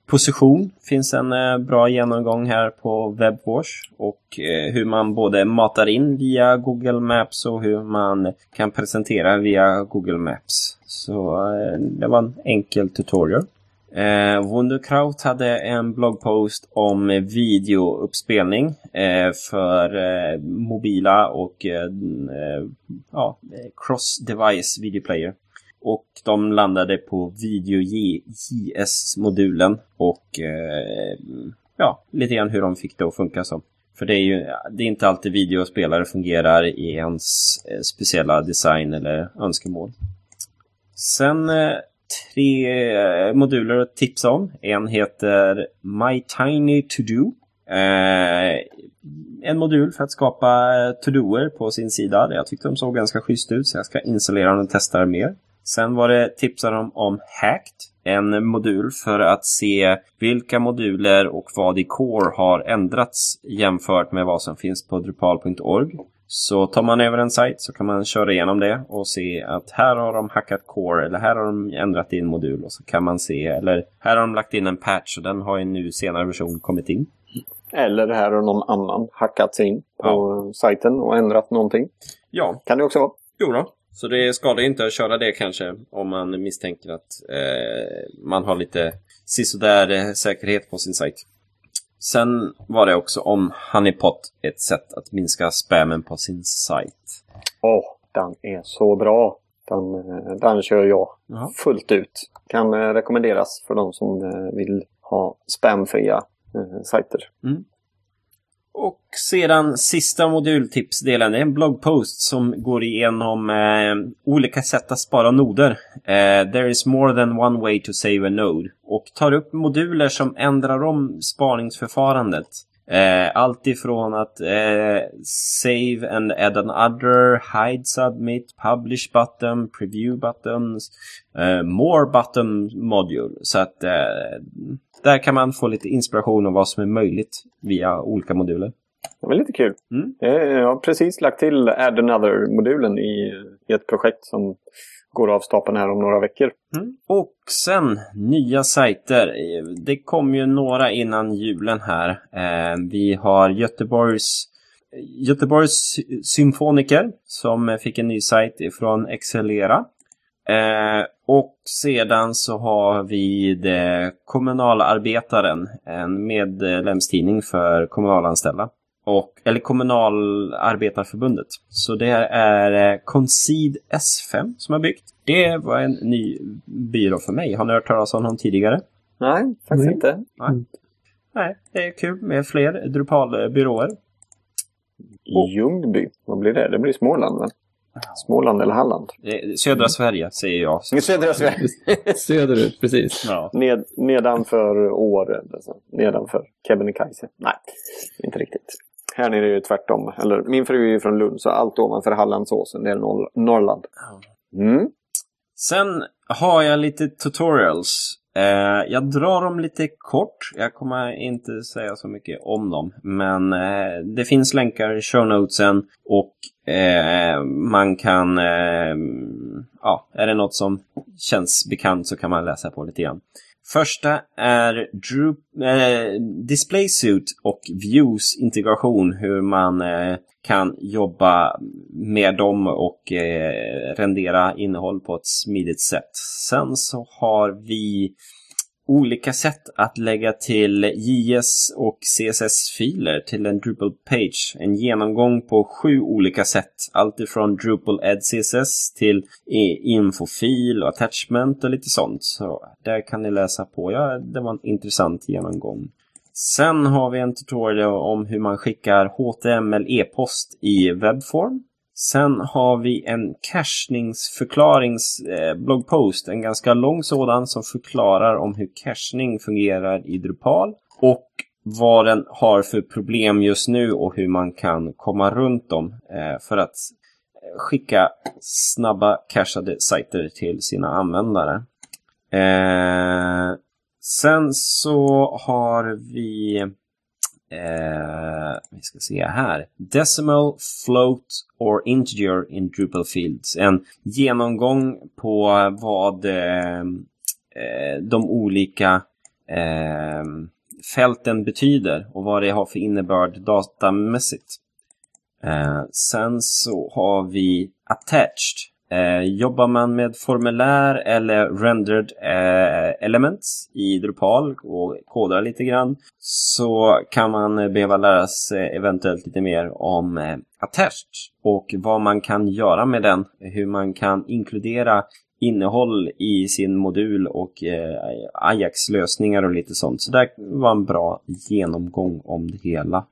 position finns en eh, bra genomgång här på WebWash och eh, hur man både matar in via Google Maps och hur man kan presentera via Google Maps. Så eh, det var en enkel tutorial. Eh, Wunderkraut hade en bloggpost om videouppspelning eh, för eh, mobila och eh, ja, cross-device videoplayer. Och de landade på Video JS-modulen och eh, ja, lite grann hur de fick det att funka som. För det är ju det är inte alltid videospelare fungerar i ens eh, speciella design eller önskemål. Sen eh, tre eh, moduler att tipsa om. En heter My Tiny To Do. Eh, en modul för att skapa to-doer på sin sida. Jag tyckte de såg ganska schysst ut så jag ska installera den och testa mer. Sen var det tipsar de om Hacked, en modul för att se vilka moduler och vad i Core har ändrats jämfört med vad som finns på drupal.org. Så tar man över en sajt så kan man köra igenom det och se att här har de hackat Core eller här har de ändrat in modul och så kan man se eller här har de lagt in en patch och den har i nu senare version kommit in. Eller här har någon annan hackat sig in på ja. sajten och ändrat någonting. Ja. Kan det också vara. Jo då. Så det skadar inte att köra det kanske om man misstänker att eh, man har lite sisådär eh, säkerhet på sin sajt. Sen var det också om Honeypot ett sätt att minska spammen på sin sajt. Åh, oh, den är så bra. Den, eh, den kör jag Aha. fullt ut. Kan eh, rekommenderas för de som vill ha spamfria eh, sajter. Mm. Och sedan sista modultipsdelen det är en bloggpost som går igenom eh, olika sätt att spara noder. Eh, There is more than one way to save a node. Och tar upp moduler som ändrar om spaningsförfarandet. Eh, allt ifrån att eh, save and add another, hide submit, publish button, preview buttons, eh, more button module. Så att eh, där kan man få lite inspiration om vad som är möjligt via olika moduler. Det var lite kul. Mm. Jag har precis lagt till Add Another-modulen i, i ett projekt som går av stapeln här om några veckor. Mm. Och sen nya sajter. Det kom ju några innan julen här. Eh, vi har Göteborgs Göteborgs symfoniker som fick en ny sajt ifrån Excellera. Eh, och sedan så har vi det Kommunalarbetaren, en medlemstidning för kommunalanställda. Och, eller Kommunalarbetarförbundet. Så det är eh, Concede S5 som har byggt. Det var en ny byrå för mig. Har ni hört talas om honom tidigare? Nej, faktiskt mm. inte. Nej. Nej, det är kul med fler Drupal-byråer. Ljungby, vad blir det? Det blir Småland väl? Småland eller Halland? Södra Sverige säger jag. Södra Sverige. Söderut, precis. Ja. Ned, nedanför Åre, alltså. nedanför Kebnekaise. Nej, inte riktigt. Här nere är det tvärtom. Eller, min fru är ju från Lund, så allt ovanför Hallandsåsen, det är Norr Norrland. Mm. Sen har jag lite tutorials. Eh, jag drar dem lite kort. Jag kommer inte säga så mycket om dem. Men eh, det finns länkar i show notesen och eh, man kan... Eh, ja, är det något som känns bekant så kan man läsa på lite grann. Första är Drew, eh, DisplaySuit och Views integration. Hur man eh, kan jobba med dem och eh, rendera innehåll på ett smidigt sätt. Sen så har vi olika sätt att lägga till JS och CSS-filer till en Drupal page. En genomgång på sju olika sätt. Allt ifrån Drupal Add CSS till infofil och attachment och lite sånt. Så där kan ni läsa på. Ja, det var en intressant genomgång. Sen har vi en tutorial om hur man skickar HTML e-post i webbform. Sen har vi en cachningsförklarings eh, bloggpost, en ganska lång sådan som förklarar om hur cachning fungerar i Drupal och vad den har för problem just nu och hur man kan komma runt dem eh, för att eh, skicka snabba cachade sajter till sina användare. Eh, sen så har vi Eh, vi ska se här. Decimal, float or integer in Drupal fields. En genomgång på vad eh, eh, de olika eh, fälten betyder och vad det har för innebörd datamässigt. Eh, sen så har vi attached. Eh, jobbar man med formulär eller rendered eh, elements i Drupal och kodar lite grann så kan man behöva lära sig eventuellt lite mer om eh, attached och vad man kan göra med den, hur man kan inkludera innehåll i sin modul och eh, Ajax-lösningar och lite sånt. Så det var en bra genomgång om det hela.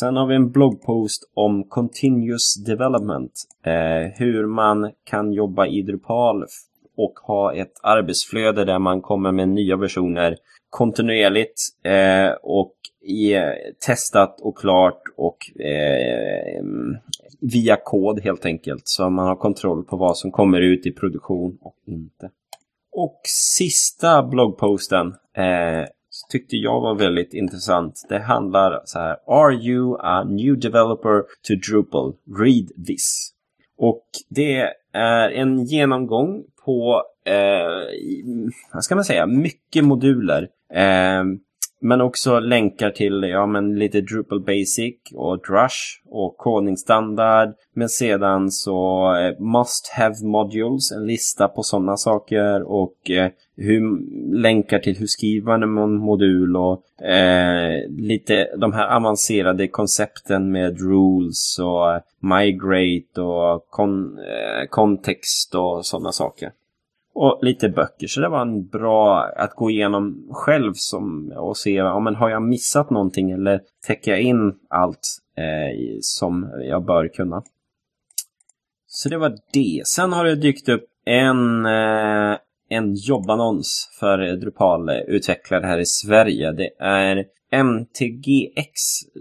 Sen har vi en bloggpost om Continuous Development. Eh, hur man kan jobba i Drupal och ha ett arbetsflöde där man kommer med nya versioner kontinuerligt eh, och i, eh, testat och klart och eh, mm, via kod helt enkelt. Så man har kontroll på vad som kommer ut i produktion och inte. Och sista bloggposten eh, tyckte jag var väldigt intressant. Det handlar så här. Are you a new developer to Drupal? Read this. Och det är en genomgång på, eh, vad ska man säga, mycket moduler. Eh, men också länkar till ja, men lite Drupal Basic och Drush och kodningsstandard. Men sedan så eh, Must Have Modules, en lista på sådana saker och eh, hur, länkar till hur skriver man en modul och eh, lite de här avancerade koncepten med rules och eh, migrate och kon, eh, kontext och sådana saker och lite böcker. Så det var en bra att gå igenom själv som, och se ja, men har jag missat någonting eller täcker jag in allt eh, som jag bör kunna. Så det var det. Sen har det dykt upp en, eh, en jobbannons för Drupal-utvecklare här i Sverige. Det är MTGX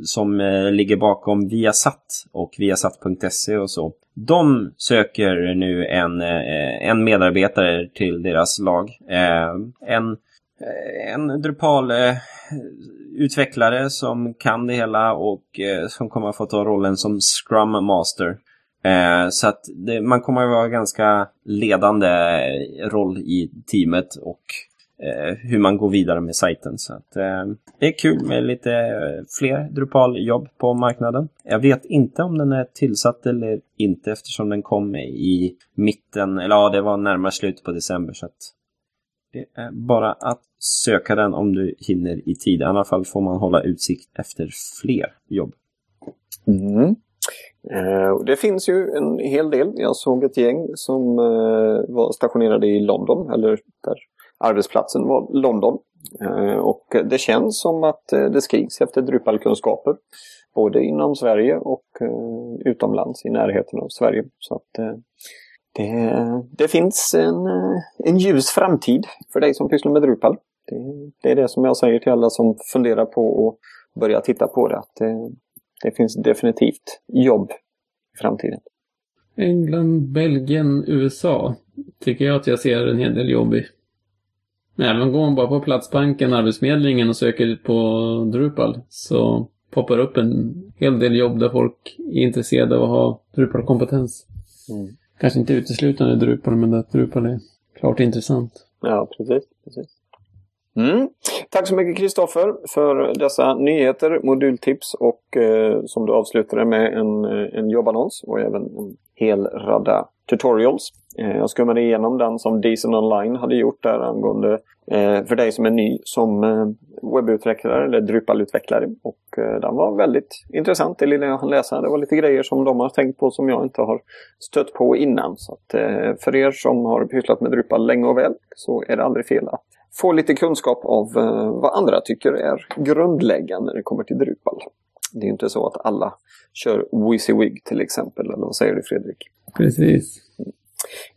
som eh, ligger bakom Viasat och Viasat.se och så. De söker nu en, eh, en medarbetare till deras lag. Eh, en, eh, en Drupal-utvecklare som kan det hela och som kommer att få ta rollen som Scrum Master. Så att det, man kommer att vara ganska ledande roll i teamet och Eh, hur man går vidare med sajten. Så att, eh, det är kul med lite fler Drupal-jobb på marknaden. Jag vet inte om den är tillsatt eller inte eftersom den kom i mitten, eller ja, det var närmare slutet på december. Så att det är bara att söka den om du hinner i tid. I alla fall får man hålla utsikt efter fler jobb. Mm. Eh, det finns ju en hel del. Jag såg ett gäng som eh, var stationerade i London, eller där arbetsplatsen var London. Eh, och det känns som att eh, det skrivs efter Drupalkunskaper. Både inom Sverige och eh, utomlands i närheten av Sverige. Så att det, det finns en, en ljus framtid för dig som pysslar med Drupal. Det, det, är det som jag säger till alla som funderar på att börja titta på det. Att det, det finns definitivt jobb i framtiden. England, Belgien, USA tycker jag att jag ser en hel del jobb i. Även går man bara på Platsbanken, Arbetsförmedlingen och söker på Drupal så poppar upp en hel del jobb där folk är intresserade av att ha Drupal-kompetens. Mm. Kanske inte uteslutande Drupal, men att Drupal är klart intressant. Ja, precis. precis. Mm. Tack så mycket Kristoffer för dessa nyheter, modultips och eh, som du avslutade med en, eh, en jobbannons och även en hel radda tutorials. Eh, jag skummade igenom den som Decent Online hade gjort där angående eh, för dig som är ny som eh, webbutvecklare eller Drupal-utvecklare. Och den var väldigt intressant det lilla jag hann läsa. Det var lite grejer som de har tänkt på som jag inte har stött på innan. Så att, för er som har pysslat med Drupal länge och väl så är det aldrig fel att få lite kunskap av vad andra tycker är grundläggande när det kommer till Drupal. Det är inte så att alla kör WYSIWYG till exempel, eller vad säger du Fredrik? Precis.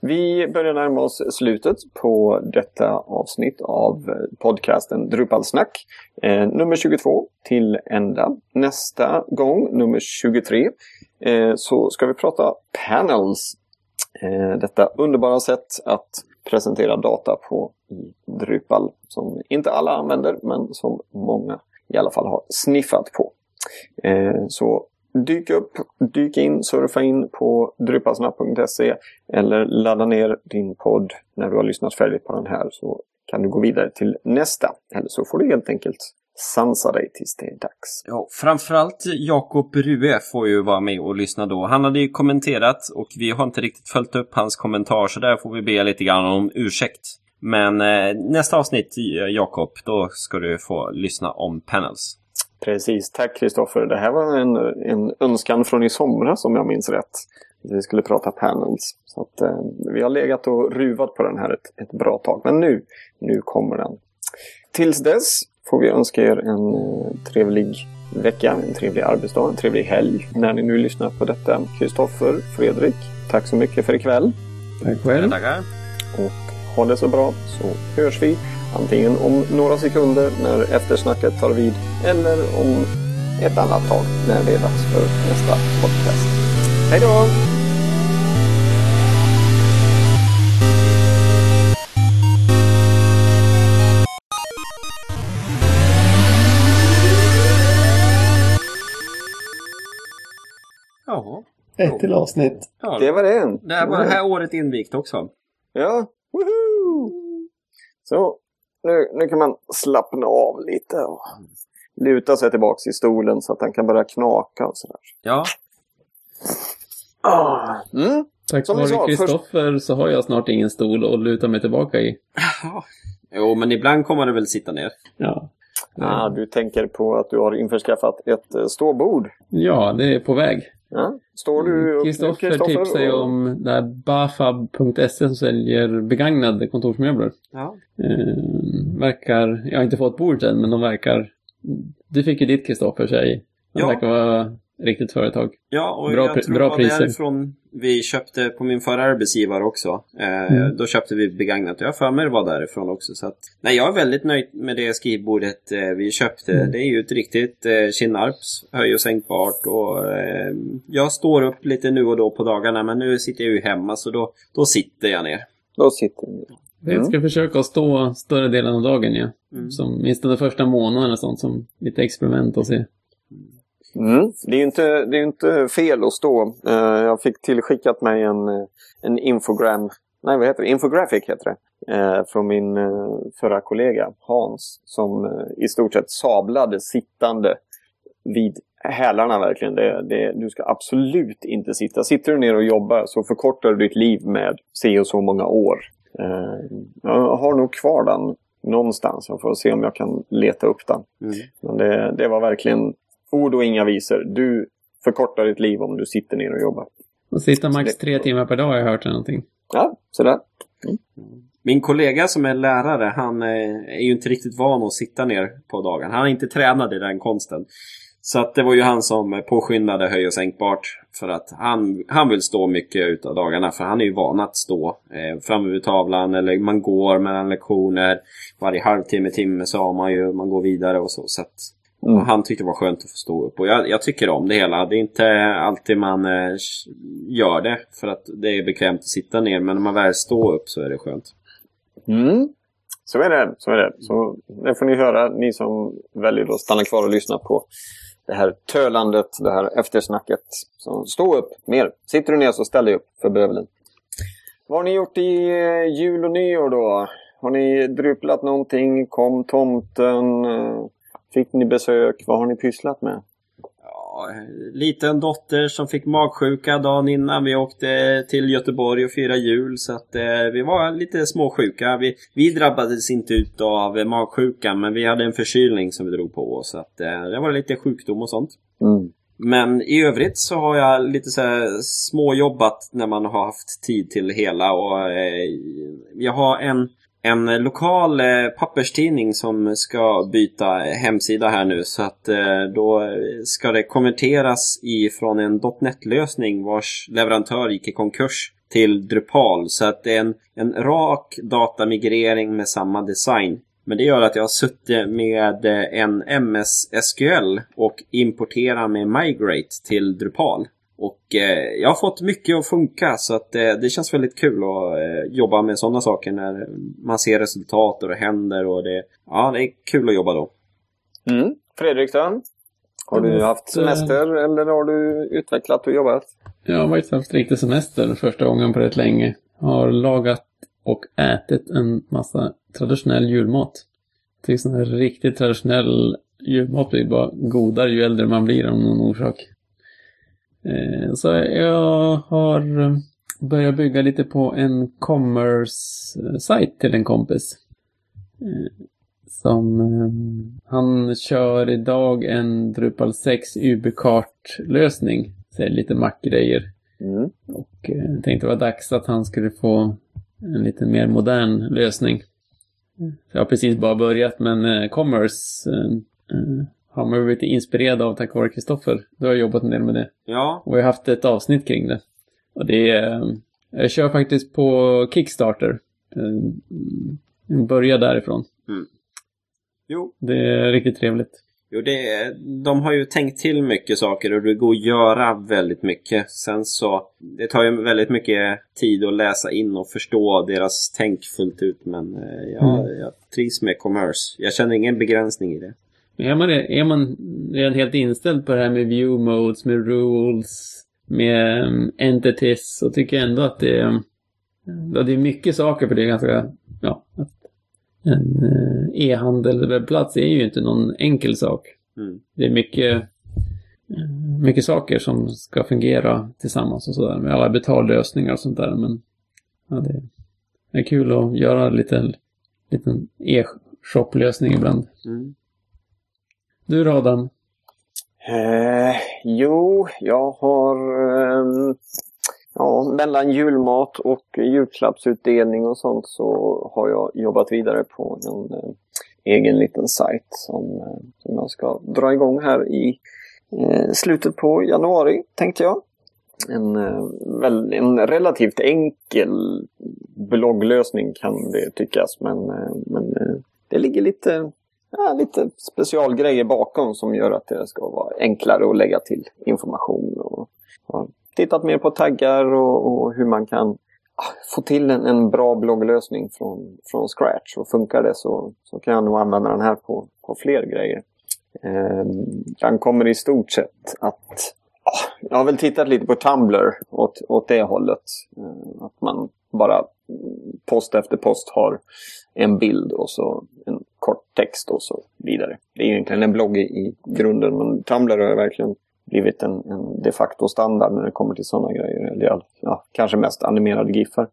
Vi börjar närma oss slutet på detta avsnitt av podcasten Drupalsnack. Eh, nummer 22 till ända. Nästa gång, nummer 23, eh, så ska vi prata panels. Eh, detta underbara sätt att presentera data på i Drupal som inte alla använder men som många i alla fall har sniffat på. Eh, så dyk upp, dyk in, surfa in på drypasnapp.se eller ladda ner din podd när du har lyssnat färdigt på den här så kan du gå vidare till nästa. Eller så får du helt enkelt sansa dig tills det är dags. Ja, framförallt Jakob Rue får ju vara med och lyssna då. Han hade ju kommenterat och vi har inte riktigt följt upp hans kommentar så där får vi be lite grann om ursäkt. Men eh, nästa avsnitt, Jakob, då ska du få lyssna om panels. Precis, tack Kristoffer. Det här var en, en önskan från i somras om jag minns rätt. Vi skulle prata panels. Så att, eh, vi har legat och ruvat på den här ett, ett bra tag. Men nu, nu kommer den. Tills dess får vi önska er en eh, trevlig vecka, en trevlig arbetsdag, en trevlig helg när ni nu lyssnar på detta. Kristoffer, Fredrik, tack så mycket för ikväll. Tack själv. Tackar. Och ha det så bra så hörs vi antingen om några sekunder när eftersnacket tar vid eller om ett annat tag när det är dags för nästa podcast. Hej då! Ja. Ett till avsnitt. ja. Det var det. Det här var det här året invigt också. Ja, woho! Så, nu, nu kan man slappna av lite och luta sig tillbaks i stolen så att han kan börja knaka och sådär. Ja. Ah. Mm. Tack Som vare Kristoffer så har jag snart ingen stol att luta mig tillbaka i. Jo, men ibland kommer det väl sitta ner. Ja. Ah, du tänker på att du har införskaffat ett eh, ståbord. Ja, det är på väg. Ja. Står du nu, Kristoffer tipsar ju och- om det här bafab.se som säljer begagnade kontorsmöbler. Ja. Eh, verkar, jag har inte fått bordet än, men de verkar... Du fick ju ditt Kristoffer säg. De Ja. verkar vara riktigt företag. Ja, och Bra jag tror bra det var priser. därifrån vi köpte på min förra arbetsgivare också. Eh, Mm. Då köpte vi begagnat. Jag för mig det var därifrån också. Så att, nej, jag är väldigt nöjd med det skrivbordet eh, vi köpte. Mm. Det är ju ett riktigt eh, Kinnarps, höj och sänkbart. Och, eh, jag står upp lite nu och då på dagarna, men nu sitter jag ju hemma så då, då sitter jag ner. Då sitter du. Jag ska försöka stå större delen av dagen, ja. Mm. Som minst den första månaden och sånt som lite experiment och se. Mm. Det är ju inte, det är inte fel att stå. Eh, jag fick tillskickat mig en, en infogram, nej vad heter det, infographic heter det. eh, från min eh, förra kollega Hans som eh, i stort sett sablade sittande vid hälarna verkligen. Det, det, du ska absolut inte sitta. Sitter du ner och jobbar så förkortar du ditt liv med se och så många år. Eh, jag har nog kvar den någonstans. Jag får se om jag kan leta upp den. Mm. Men det, det var verkligen ord och inga visor. Du förkortar ditt liv om du sitter ner och jobbar. Och sitta max tre timmar per dag har jag hört eller någonting. Ja, sådär. Min kollega som är lärare, han eh, är ju inte riktigt van att sitta ner på dagen. Han är inte tränad i den konsten. Så att det var ju han som påskyndade höj och sänkbart. För att han, han vill stå mycket utav dagarna. För han är ju van att stå eh, framme vid tavlan. Eller man går mellan lektioner. Varje halvtimme, timme sa man ju. Man går vidare och så. så att, Mm. och han tyckte det var skönt att få stå upp. Och jag, jag tycker om det hela. Det är inte alltid man eh, gör det. För att det är bekvämt att sitta ner. Men när man väl står upp så är det skönt. Mm. Så är det. Så är det. Så det får ni höra, ni som väljer att stanna kvar och lyssna på det här tölandet, det här eftersnacket. Så stå upp mer. Sitter du ner så ställ dig upp för bövelen. Vad har ni gjort i eh, jul och nyår då? Har ni dryplat någonting? Kom tomten? Fick ni besök? Vad har ni pysslat med? Ja, liten dotter som fick magsjuka dagen innan vi åkte till Göteborg och firade jul. Så att eh, vi var lite småsjuka. Vi, vi drabbades inte ut av magsjuka men vi hade en förkylning som vi drog på oss. Så att eh, det var lite sjukdom och sånt. Mm. Men i övrigt så har jag lite så här småjobbat när man har haft tid till det hela. Och, eh, jag har en, en lokal eh, papperstidning som ska byta hemsida här nu. Så att eh, då ska det konverteras ifrån en .NET-lösning vars leverantör gick i konkurs till Drupal. Så att det är en, en rak datamigrering med samma design. Men det gör att jag har suttit med eh, en MS SQL och importerar med Migrate till Drupal. Och eh, jag har fått mycket att funka så att eh, det känns väldigt kul att eh, jobba med sådana saker när man ser resultat och det händer och det, ja, det är kul att jobba då. Mm. Fredrik då? Har du Mm. haft semester eller har du utvecklat och jobbat? Jag har faktiskt haft riktig semester första gången på rätt länge. Har lagat och ätit en massa traditionell julmat. Tycker sån här riktigt traditionell julmat blir bara godare ju äldre man blir av någon orsak. Eh, Så jag har börjat bygga lite på en commerce-sajt till en kompis. Eh, Som eh, han kör idag en Drupal 6 UB-kart-lösning. Lite mackgrejer. Mm. Och eh, tänkte det var dags att han skulle få en lite mer modern lösning. Så jag har precis bara börjat men eh, Commerce eh, eh, har man blivit inspirerad av tack vare Kristoffer. Du har jobbat en del med det. Ja, Och vi har haft ett avsnitt kring det. Och det är... eh, Jag kör faktiskt på Kickstarter. eh, börja därifrån. Mm. Jo. Det är riktigt trevligt. Jo, det är, de har ju tänkt till mycket saker och det går att göra väldigt mycket. Sen så, det tar ju väldigt mycket tid att läsa in och förstå deras tänk fullt ut. Men eh, jag, Mm. jag trivs med commerce. Jag känner ingen begränsning i det. Är man, är man redan helt inställd på det här med view modes, med rules, med um, entities, så tycker jag ändå att det är, ja, det är mycket saker för det är ganska, ja, en eh, e-handel webbplats är ju inte någon enkel sak. Mm. Det är mycket, eh, mycket saker som ska fungera tillsammans och sådär med alla betallösningar och sånt där. Men ja, det är kul att göra lite liten e-shop-lösning ibland. Mm. Du då Adam? Eh, jo, jag har eh, ja, mellan julmat och julklappsutdelning och sånt så har jag jobbat vidare på en eh, egen liten sajt som, eh, som jag ska dra igång här i eh, slutet på januari tänkte jag. En, eh, väl, en relativt enkel blogglösning kan det tyckas men, eh, men eh, det ligger lite ja, lite specialgrejer bakom som gör att det ska vara enklare att lägga till information. Och, och tittat mer på taggar och, och hur man kan ah, få till en, en bra blogglösning från, från scratch. Och funkar det så, så kan jag nog använda den här på, på fler grejer. Eh, den kommer i stort sett att ah, jag har väl tittat lite på Tumblr åt, åt det hållet. Eh, att man bara post efter post har en bild och så en kort text och så vidare. Det är egentligen en blogg i, grunden men Tumblr har verkligen blivit en, en de facto standard när det kommer till sådana grejer. Eller ja, ja, kanske mest animerade giffar.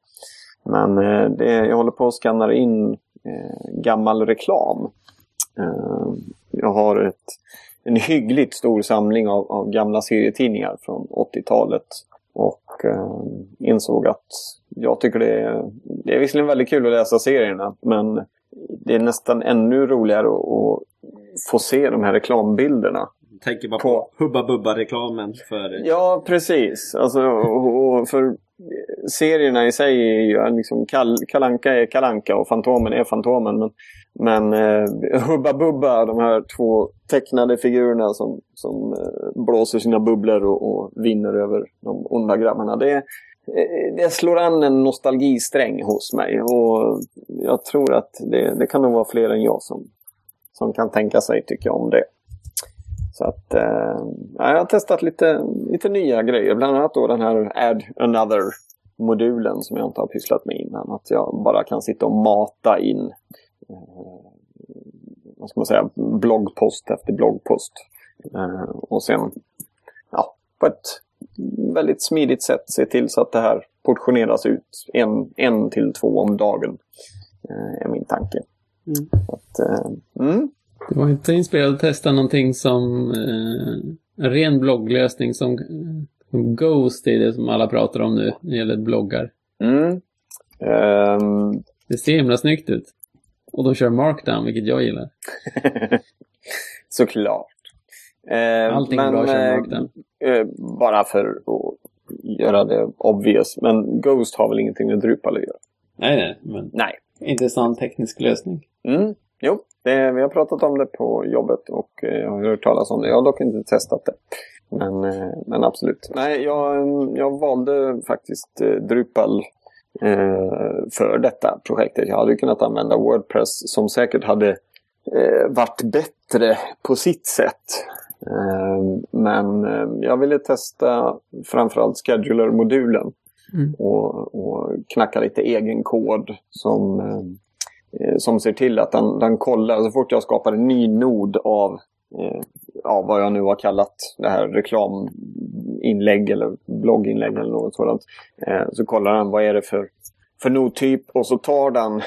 Men eh, det, jag håller på att skanna in eh, gammal reklam. Eh, jag har ett, en hyggligt stor samling av, av gamla serietidningar från 80-talet. Och eh, insåg att jag tycker det är, det är visserligen väldigt kul att läsa serierna men det är nästan ännu roligare att, få se de här reklambilderna. Tänker bara På- på Hubba Bubba-reklamen för... Ja, precis. Alltså, och, och för serierna i sig är ju liksom Kal Kalanka är Kalanka och Fantomen är Fantomen. Men, men eh, Hubba Bubba, de här två tecknade figurerna som, som eh, blåser sina bubblor och, och vinner över de onda grabbarna. Det, Eh, det slår an en nostalgisträng hos mig. Och jag tror att det, det kan nog vara fler än jag som, som kan tänka sig tycka om det. Så att eh, jag har testat lite, lite nya grejer. Bland annat då den här Add Another-modulen som jag inte har pysslat med innan. Att jag bara kan sitta och mata in eh, vad ska man säga, bloggpost efter bloggpost. Eh, och sen ja, på ett väldigt smidigt sätt se till så att det här portioneras ut en, en till två om dagen. Eh, är min tanke. Mm. Att, eh, mm. Du var inte inspirerad att testa någonting som eh, en ren blogglösning som, eh, som Ghost är det som alla pratar om nu när det gäller bloggar. Mm. Ehm, Det ser himla snyggt ut. Och de kör markdown, vilket jag gillar. Såklart. Eh, Allting är bra eh, eh, bara för att göra det obvious. Men Ghost har väl ingenting med Drupal att göra? Nej, nej, men Nej. intressant teknisk lösning. Mm. Jo, det, vi har pratat om det på jobbet och eh, jag har hört talas om det. Jag har dock inte testat det. Men, men absolut. Nej, jag, jag valde faktiskt Drupal för detta projektet. Jag hade kunnat använda Wordpress som säkert hade varit bättre på sitt sätt. Eh, men eh, jag ville testa framförallt scheduler-modulen Mm. och, och knacka lite egen kod som, eh, som ser till att den, den kollar så fort jag skapar en ny nod av eh, ja, vad jag nu har kallat det här reklaminlägg eller blogginlägg eller något sådant. Eh, så kollar den vad är det för, för nodtyp och så tar den,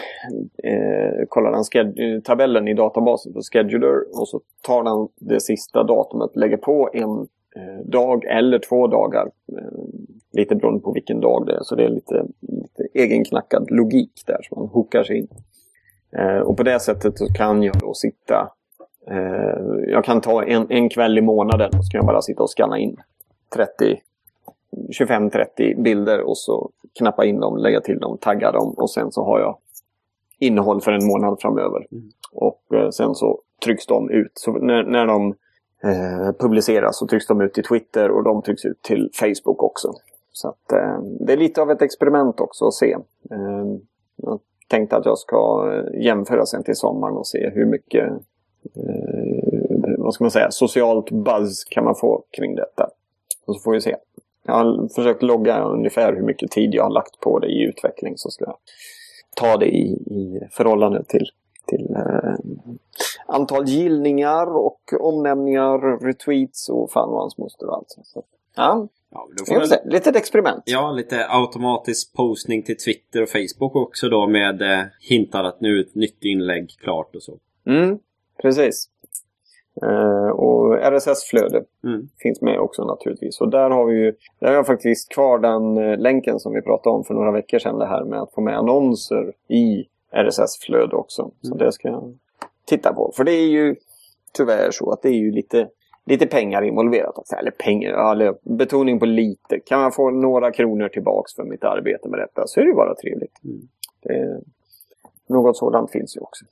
eh, kollar den eh, tabellen i databasen för scheduler och så tar den det sista datumet, lägger på en eh, dag eller två dagar. Eh, lite beroende på vilken dag det är. Så det är lite, lite egenknackad logik där som man hookar sig in. Eh, och på det sättet så kan jag då sitta eh, jag kan ta en, en kväll i månaden och så kan jag bara sitta och scanna in 30 25-30 bilder och så knappa in dem, lägga till dem, tagga dem och sen så har jag innehåll för en månad framöver. Mm. Och eh, sen så trycks de ut. Så när, när de eh, publiceras så trycks de ut till Twitter och de trycks ut till Facebook också. Så att, eh, det är lite av ett experiment också att se. Eh, jag tänkte att jag ska eh, jämföra sen till sommaren och se hur mycket eh, vad ska man säga, socialt buzz kan man få kring detta. Och så får vi se. Jag har försökt logga ungefär hur mycket tid jag har lagt på det i utveckling. Så ska jag ta det i, i förhållande till, till eh, antal gillningar och omnämningar, retweets och fan och hans moster och allt. Så, ja, Ja, då får väl. Lite ett experiment. ja, lite automatisk postning till Twitter och Facebook också då med eh, hintar att nu är ett nytt inlägg klart och så. Mm, precis. Eh, och RSS-flöde Mm. finns med också naturligtvis. Och där har vi ju, där har jag faktiskt kvar den eh, länken som vi pratade om för några veckor sedan. Det här med att få med annonser i RSS-flöde också. Så Mm. det ska jag titta på. För det är ju tyvärr så att det är ju lite, lite pengar involverat. Också. Eller pengar, eller betoning på lite. Kan man få några kronor tillbaks för mitt arbete med detta så är det ju bara trevligt. Mm. Det, något sådant finns ju också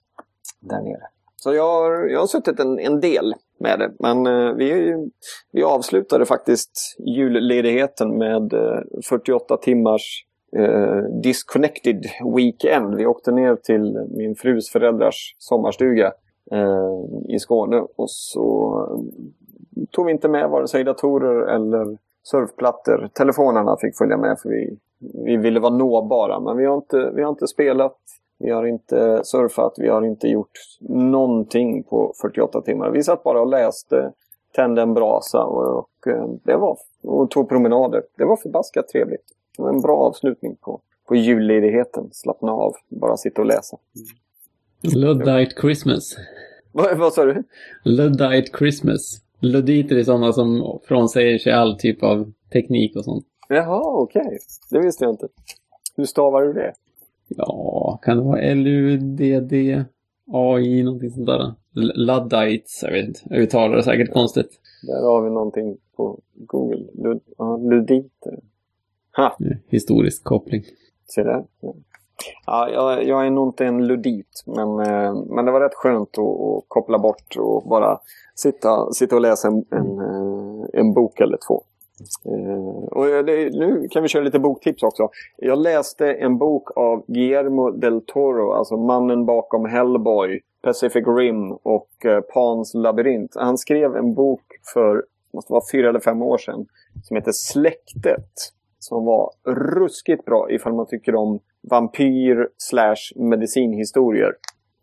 där nere. Så jag har, jag har suttit en, en del med det. Men eh, vi, vi avslutade faktiskt julledigheten med eh, 48 timmars eh, disconnected weekend. Vi åkte ner till min frus föräldrars sommarstuga eh, i Skåne och så eh, tog vi inte med vare sig datorer eller surfplattor. Telefonerna fick följa med för vi, vi ville vara nåbara. Men vi har, inte, vi har inte spelat, vi har inte surfat, vi har inte gjort någonting på 48 timmar. Vi satt bara och läste, tände en brasa och, och, eh, det var, och tog promenader. Det var förbaskat trevligt. Det var en bra avslutning på, på julledigheten. Slappna av, bara sitta och läsa. Luddite Christmas. Vad, vad sa du? Luddite Christmas. Ludditer är sådana som frånsäger sig all typ av teknik och sånt. Jaha, okej. Det visste jag inte. Hur stavar du det? Ja, kan det vara L-U-D-D AI, någonting sånt där? Luddites, jag vet inte. Jag uttalar det säkert konstigt. Där har vi någonting på Google. Lud, ja, luditer. Ha, Historisk koppling. se där. Ja. Ja, jag, jag är nog inte en ludit, men, eh, men det var rätt skönt att, att koppla bort och bara sitta, sitta och läsa en, en, eh, en bok eller två. Uh, och eh, det, nu kan vi köra lite boktips också. Jag läste en bok av Guillermo del Toro, alltså mannen bakom Hellboy, Pacific Rim och uh, Pans labyrint. Han skrev en bok för, måste vara fyra eller fem år sedan, som heter Släktet. Som var ruskigt bra ifall man tycker om vampyr slash medicinhistorier.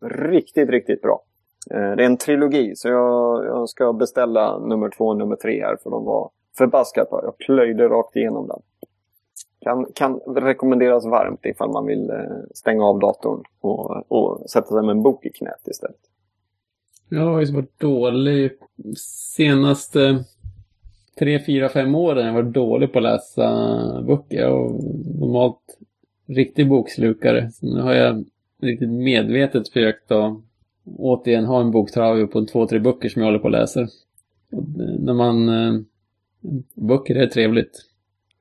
Riktigt, riktigt bra. Uh, Det är en trilogi så jag, jag ska beställa nummer två och nummer tre här för de var förbaskat bra. Jag plöjde rakt igenom den. Kan, kan rekommenderas varmt ifall man vill eh, stänga av datorn och, och sätta sig med en bok i knät istället. Jag har ju varit dålig senaste tre, fyra, fem åren. Jag har varit dålig på att läsa böcker. Jag har normalt riktig bokslukare. Så nu har jag riktigt medvetet försökt att återigen ha en boktrave på två, tre böcker som jag håller på och läser. Och eh, när man... Eh, Böcker är trevligt.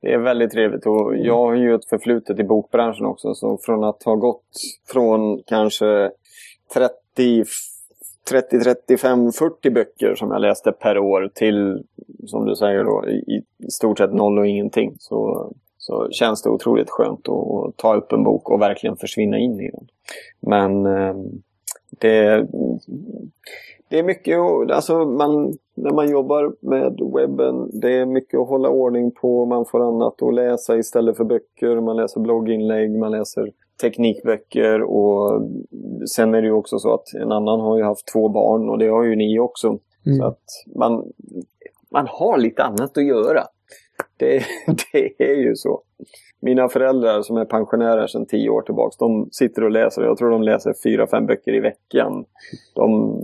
Det är väldigt trevligt och jag har ju ett förflutet i bokbranschen också. Så från att ha gått från kanske 30, 30 35, 40 böcker som jag läste per år till, som du säger då, i, i stort sett noll och ingenting. Så, så känns det otroligt skönt att ta upp en bok och verkligen försvinna in i den. Men eh, det, det är mycket, alltså man, när man jobbar med webben, det är mycket att hålla ordning på. Man får annat att läsa istället för böcker. Man läser blogginlägg, man läser teknikböcker och sen är det ju också så att en annan har ju haft två barn och det har ju ni också. Mm. Så att man, man har lite annat att göra. Det, det är ju så. Mina föräldrar som är pensionärer sedan tio år tillbaka, de sitter och läser. Jag tror de läser fyra, fem böcker i veckan. De,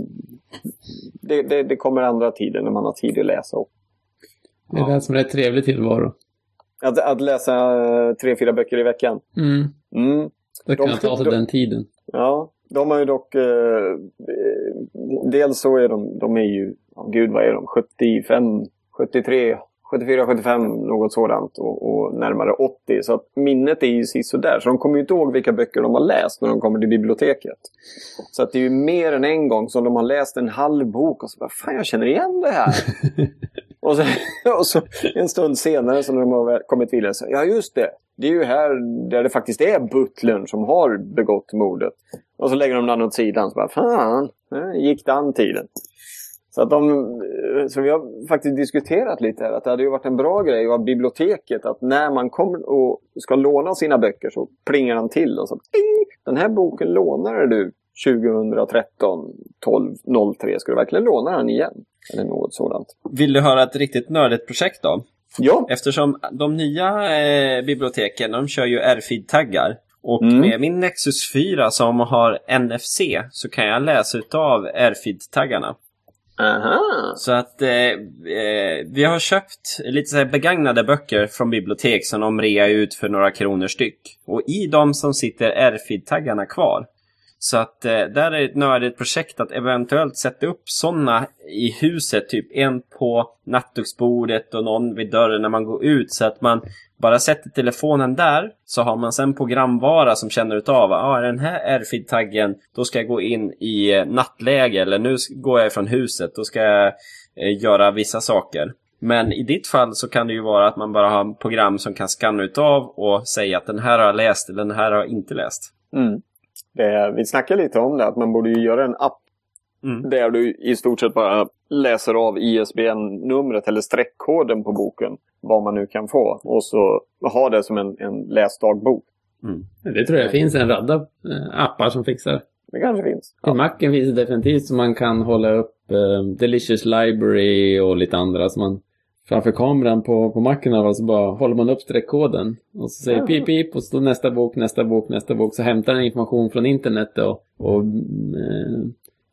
det, det, det kommer andra tider när man har tid att läsa. Och Det är det som är en trevlig tillvaro. Att, att läsa tre, fyra böcker i veckan. Mm. Mm. Då kan De- man ta sig de- den tiden. Ja, de har ju dock... Eh, eh, dels så är de, de är ju, oh, gud vad är de, 75, 73, 74, 75, något sådant och, och närmare 80. Så att minnet är ju sisådär. Så de kommer ju inte ihåg vilka böcker de har läst när de kommer till biblioteket. Så att det är ju mer än en gång som de har läst en halv bok och så bara Fan, jag känner igen det här. och, så, och så en stund senare så när de har kommit vidare så Ja, just det. Det är ju här där det faktiskt är butlern som har begått mordet. Och så lägger de den åt sidan. Så bara, Fan, gick den tiden. Så, att de, så vi har faktiskt diskuterat lite här att det hade ju varit en bra grej av biblioteket att när man kommer och ska låna sina böcker så plingar han till och så Den här boken lånade du 2013 12 03. Ska du verkligen låna den igen? Eller något sådant. Vill du höra ett riktigt nördigt projekt då? Ja. Eftersom de nya eh, biblioteken de kör ju RFID-taggar. Och mm. med min Nexus 4 som har NFC så kan jag läsa utav RFID-taggarna. Aha. Så att eh, eh, vi har köpt lite så begagnade böcker från bibliotek som de rear ut för några kronor styck. Och i dem som sitter RFID-taggarna kvar. Så att eh, där är ett nördigt projekt att eventuellt sätta upp sådana i huset. Typ en på nattduksbordet och någon vid dörren när man går ut. Så att man bara sätter telefonen där så har man sen programvara som känner utav att ah, den här RFID-taggen, då ska jag gå in i eh, nattläge eller nu går jag från huset, då ska jag eh, göra vissa saker. Men i ditt fall så kan det ju vara att man bara har program som kan skanna utav och säga att den här har jag läst eller den här har jag inte läst. Mm. Det, vi snackade lite om det, att man borde ju göra en app mm. där du i stort sett bara läser av ISBN-numret eller streckkoden på boken. Vad man nu kan få. Och så ha det som en, en läsdagbok. Mm. Det tror jag finns en radda eh, appar som fixar. Det kanske finns. Ja. I Macen finns det definitivt så man kan hålla upp uh, Delicious Library och lite andra. Så man framför kameran på, på macken och så bara håller man upp streckkoden. Och så säger pip pip och så nästa bok, nästa bok, nästa bok. Så hämtar den information från internet och, och eh,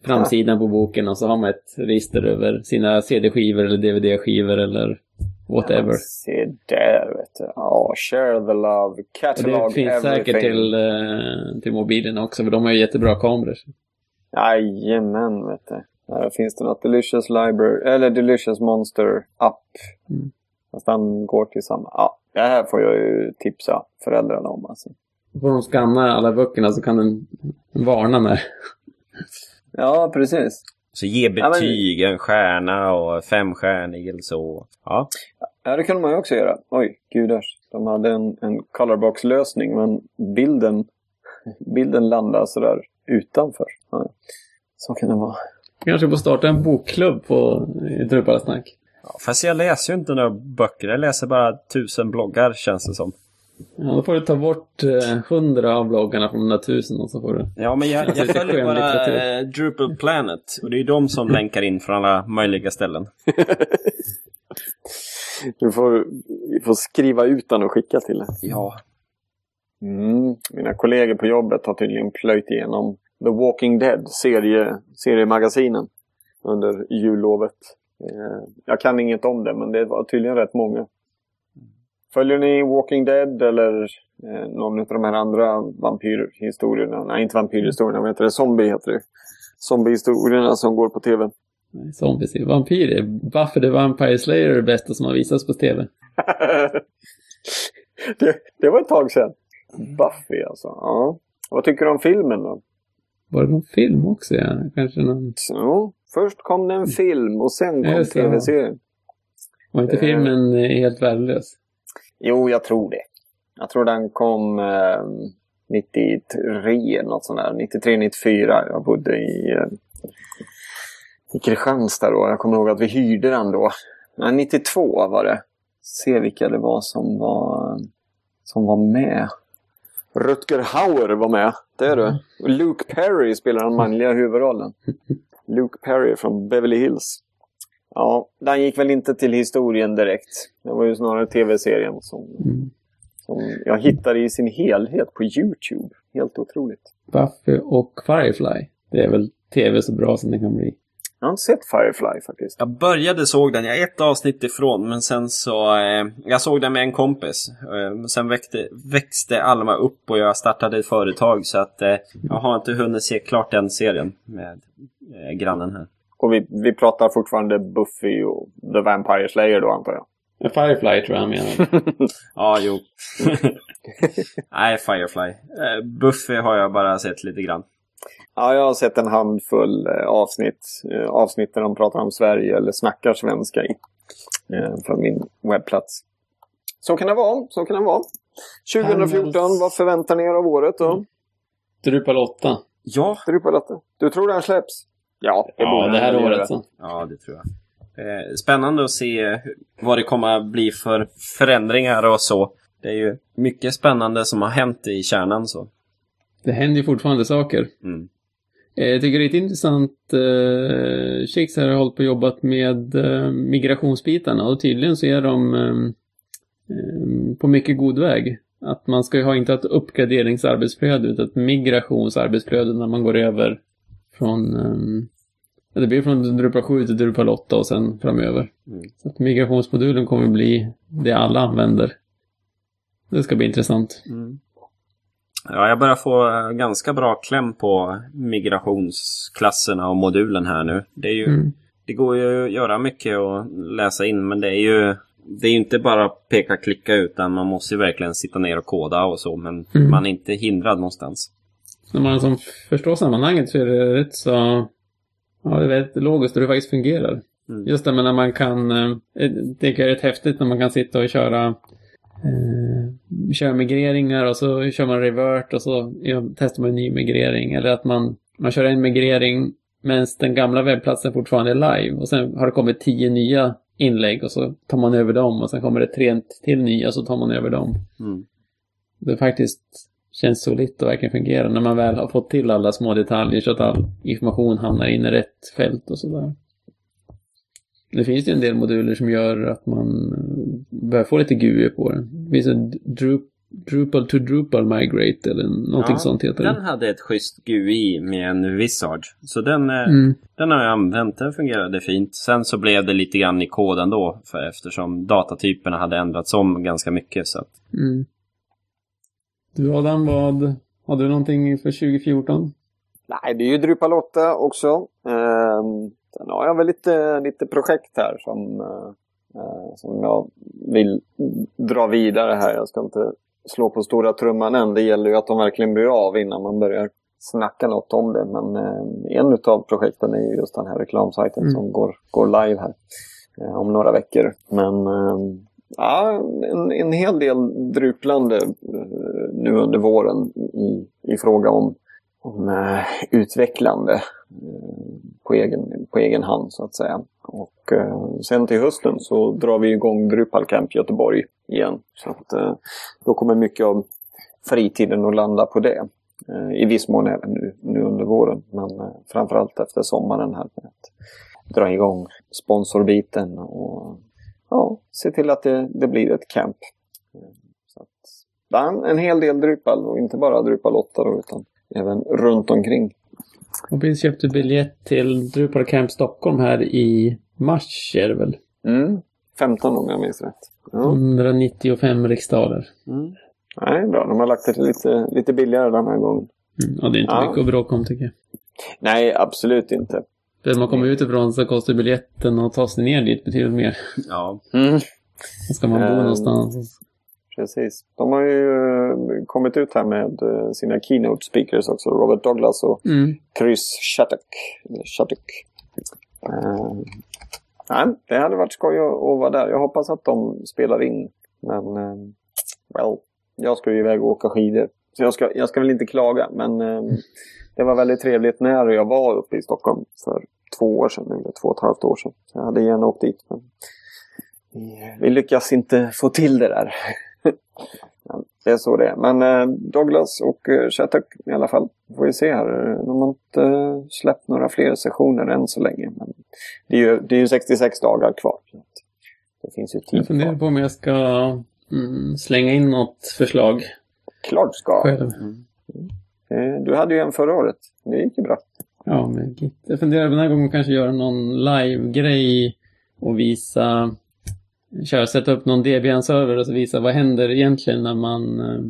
framsidan på boken och så har man ett register över sina CD-skivor eller DVD-skivor eller whatever. Ja, se där vet du. Ja, oh, share the love, catalog och Det finns everything. säkert till, uh, till mobilen också för de har ju jättebra kameror. Jajamän vet du. Här finns det något Delicious Library, eller Delicious Monster app. Mm. Fast den går till samma. Ja, det här får jag ju tipsa föräldrarna om alltså. Får de skanna alla böckerna så kan den varna med. Ja, precis. Så ge betyg, ja, men... en stjärna och femstjärnig eller så. Ja. ja, det kunde man ju också göra. Oj, gudars. De hade en, en colorbox-lösning men bilden, bilden landade sådär utanför. Ja. Så kan det vara. Kanske får starta en bokklubb på Trubbalarsnack. Ja, fast jag läser ju inte några böcker. Jag läser bara tusen bloggar känns det som. Ja, då får du ta bort eh, hundra av bloggarna från de där tusen och så får du... Ja, men jag, jag följer bara eh, Drupal Planet. Och det är ju de som länkar in från alla möjliga ställen. du får, får skriva ut den och skicka till det. Ja. Mm. Mina kollegor på jobbet har tydligen plöjt igenom The Walking Dead, serie, seriemagasinen, under jullovet. Eh, jag kan inget om det, men det var tydligen rätt många. Följer ni Walking Dead eller eh, någon av de här andra vampyrhistorierna? Nej, inte vampyrhistorierna, vad heter det? Zombie heter det. Zombiehistorierna som går på tv. Nej, zombies, vampyrer. Buffy the Vampire Slayer är det bästa som har visats på tv. det, det, var ett tag sedan. Buffy alltså. Ja. Vad tycker du om filmen då? Var det någon film också? Ja? Kanske någon... Ja, först kom det en film och sen kom tv-serien. Var inte filmen eh, helt värdelös? Jo, jag tror det. Jag tror den kom eh, 93, något sånt där. 93, 94. Jag bodde i, eh, i Kristianstad då. Jag kommer ihåg att vi hyrde den då. Nej, 92 var det. Se vilka det var som var, som var med. Rutger Hauer var med. Det är du. Mm. Luke Perry spelar den manliga huvudrollen. Luke Perry från Beverly Hills. Ja, den gick väl inte till historien direkt. Det var ju snarare tv-serien som, mm. som jag hittade i sin helhet på YouTube. Helt otroligt. Buffy och Firefly. Det är väl tv så bra som det kan bli. Jag har inte sett Firefly faktiskt. Jag började såg den, jag är ett avsnitt ifrån, men sen så... Eh, jag såg den med en kompis. Eh, sen växte, växte Alma upp och jag startade ett företag så att eh, jag har inte hunnit se klart den serien med eh, grannen här. Och vi, vi pratar fortfarande Buffy och The Vampire Slayer då antar jag? Firefly tror jag han menar. Ja, jo. Nej, Firefly. Eh, Buffy har jag bara sett lite grann. Ja, jag har sett en handfull eh, avsnitt. Eh, avsnitt där de pratar om Sverige eller snackar svenska i. Eh, för min webbplats. Så kan det vara. Så kan det vara. 2014, vad förväntar ni er av året då? Drupal 8. Ja, Drupalotta. Du tror den släpps? Ja, Ja, borde det här året så. ja det tror jag. Eh, Spännande att se vad det kommer att bli för förändringar och så. Det är ju mycket spännande som har hänt i kärnan så. Det händer ju fortfarande saker. Mm. Eh, Jag tycker det är ett intressant... Eh, Shakes har hållit på och jobbat med eh, migrationsbitarna och tydligen så är de eh, eh, på mycket god väg. Att man ska ju ha inte ett uppgraderingsarbetsflöde utan ett migrationsarbetsflöde när man går över från... Eh, ja, det blir från Drupal 7 till Drupal 8 och sen framöver. Mm. Så att migrationsmodulen kommer bli det alla använder. Det ska bli intressant. Ja, jag börjar få eh, ganska bra kläm på migrationsklasserna och modulen här nu. Det, är ju, Mm. det går ju att göra mycket och läsa in, men det är ju det är ju inte bara peka klicka utan man måste ju verkligen sitta ner och koda och så, men Mm. man är inte hindrad någonstans. När man som förstår sammanhanget så är det rätt så... Ja, det är logiskt hur det faktiskt fungerar. Mm. Just det, men när man kan... eh, Det är rätt häftigt när man kan sitta och köra... Eh, köra migreringar och så kör man revert och så ja, testar man en ny migrering. Eller att man, man kör en migrering medan den gamla webbplatsen fortfarande är live. Och sen har det kommit tio nya inlägg och så tar man över dem. Och sen kommer det tre till nya och så tar man över dem. Mm. Det faktiskt känns solitt och verkligen fungerar när man väl har fått till alla små detaljer så att all information hamnar in i rätt fält och sådär. Det finns ju en del moduler som gör att man eh, börjar få lite GUI på det. Det finns en Dru- Drupal to Drupal Migrate eller någonting Ja, sånt heter Den det. hade ett schysst GUI med en Visage. Så den, eh, Mm. den har jag använt. Den fungerade fint. Sen så blev det lite grann i koden då. För eftersom datatyperna hade ändrats om ganska mycket. Så att, Mm. Du Adam, vad, hade du någonting för 2014? Nej, det är ju Drupal 8 också. Ehm, sen har jag väl lite, lite projekt här som, eh, eh, som jag vill dra vidare här. Jag ska inte slå på stora trumman än. Det gäller ju att de verkligen blir av innan man börjar snacka något om det. Men eh, en av projekten är ju just den här reklamsajten Mm. som går, går live här eh, om några veckor. Men eh, ja, en, en hel del druplande eh, nu under våren i, i fråga om om utvecklande Eh, på, egen, på egen hand så att säga. Och eh, sen till hösten så drar vi igång Drupal Camp Göteborg igen. Så att eh, då kommer mycket av fritiden att landa på det. Eh, I viss mån även nu, nu under våren. Men eh, framförallt efter sommaren här med att dra igång sponsorbiten och ja, se till att det, det blir ett camp. Eh, så att, en hel del Drupal och inte bara Drupal 8 då, utan även runt omkring. Och vi köpte biljett till Drupal Camp Stockholm här i mars är det väl? Mm. 15 om jag minns rätt. Ja. 195 riksdaler. mm. Nej, bra. De har lagt det lite, lite billigare den här gången. Mm. Ja, det är inte Ja. mycket att bråka om tycker jag. Nej, absolut inte. För när man kommer utifrån så kostar biljetten att ta sig ner dit betydligt mer. Ja. Mm. Då ska man bo Ehm. någonstans. Precis. De har ju eh, kommit ut här med eh, sina keynote speakers också. Robert Douglas och Mm. Chris Shattuck. Shattuck. Eh, nej, det hade varit skoj att, att vara där. Jag hoppas att de spelar in. Men, eh, well, jag ska ju iväg och åka skidor. Så jag ska, jag ska väl inte klaga. Men eh, det var väldigt trevligt när jag var uppe i Stockholm för två år sedan. Eller två och ett halvt år sedan. Jag hade gärna åkt dit. Men vi, vi lyckas inte få till det där. Men det är så det är. Men eh, Douglas och eh, Shattuck i alla fall. Får vi se här. De har inte eh, släppt några fler sessioner än så länge. Men det är ju, det är ju 66 dagar kvar. Det finns ju Jag tid funderar kvar. på om jag ska mm, slänga in något förslag Klart ska. själv. Eh, du hade ju en förra året. Det gick ju bra. Ja, Git. Jag funderar den här gången kanske göra någon live-grej och visa köra, sätta upp någon Debian-server och så visa vad händer egentligen när man eh,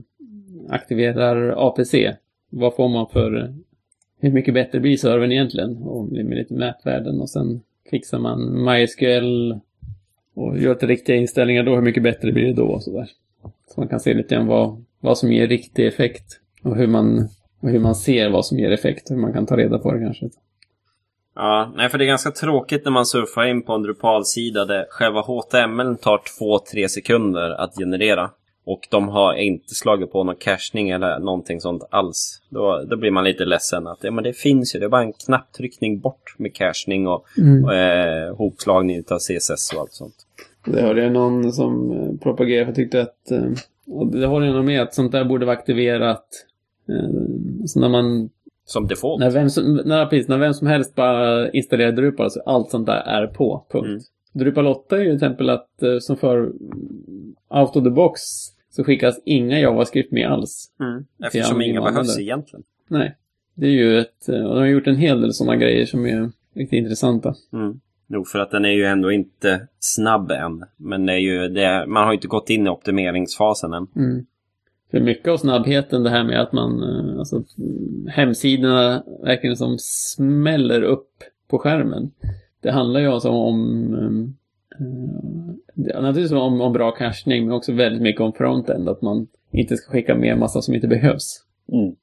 aktiverar APC. Vad får man för... Hur mycket bättre blir servern egentligen? Och med lite mätvärden och sen fixar man MySQL och gör till riktiga inställningar då, hur mycket bättre blir det då? Och sådär. så man kan se lite grann vad, vad som ger riktig effekt och hur man, och hur man ser vad som ger effekt hur man kan ta reda på det kanske. Ja, nej för det är ganska tråkigt när man surfar in på en Drupal-sida där själva HTML tar 2-3 sekunder att generera. Och de har inte slagit på någon cachning eller någonting sånt alls. Då, då blir man lite ledsen att ja, men det finns ju, det är bara en knapptryckning bort med cachning och, Mm. och eh, hopslagning av CSS och allt sånt. Det hörde jag någon som eh, propagerade för tyckte att, eh, och det håller jag nog med, att sånt där borde vara aktiverat. Eh, Så när man, Som default. när vem som, när, precis, när vem som helst bara installerar Drupal så allt sånt där är på, punkt. Mm. Drupal 8 är ju till exempel att, eh, som för out of the box, så skickas inga JavaScript med alls. Mm. Eftersom inga behövs egentligen. Nej. Det är ju ett, eh, och de har gjort en hel del sådana grejer som är riktigt intressanta. Mm. Nog för att den är ju ändå inte snabb än. Men det är ju, det, man har ju inte gått in i optimeringsfasen än. Mm. För mycket av snabbheten, det här med att man, eh, alltså hemsidorna verkligen som smäller upp på skärmen. Det handlar ju alltså om, uh, det- naturligtvis om, om bra cachning, men också väldigt mycket om frontend, att man inte ska skicka med massa som inte behövs. Mm.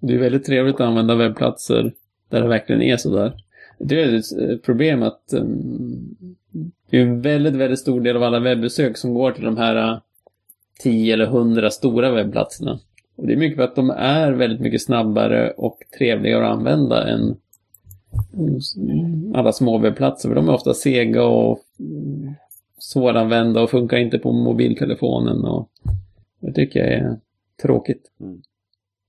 Det är väldigt trevligt att använda webbplatser där det verkligen är sådär. Det är ett eh, problem att um, det är en väldigt, väldigt stor del av alla webbesök som går till de här eh, 10 eller 100 stora webbplatserna. Och det är mycket för att de är väldigt mycket snabbare och trevligare att använda än alla små webbplatser. För de är ofta sega och svåranvända och funkar inte på mobiltelefonen. Och det tycker jag är tråkigt. Mm.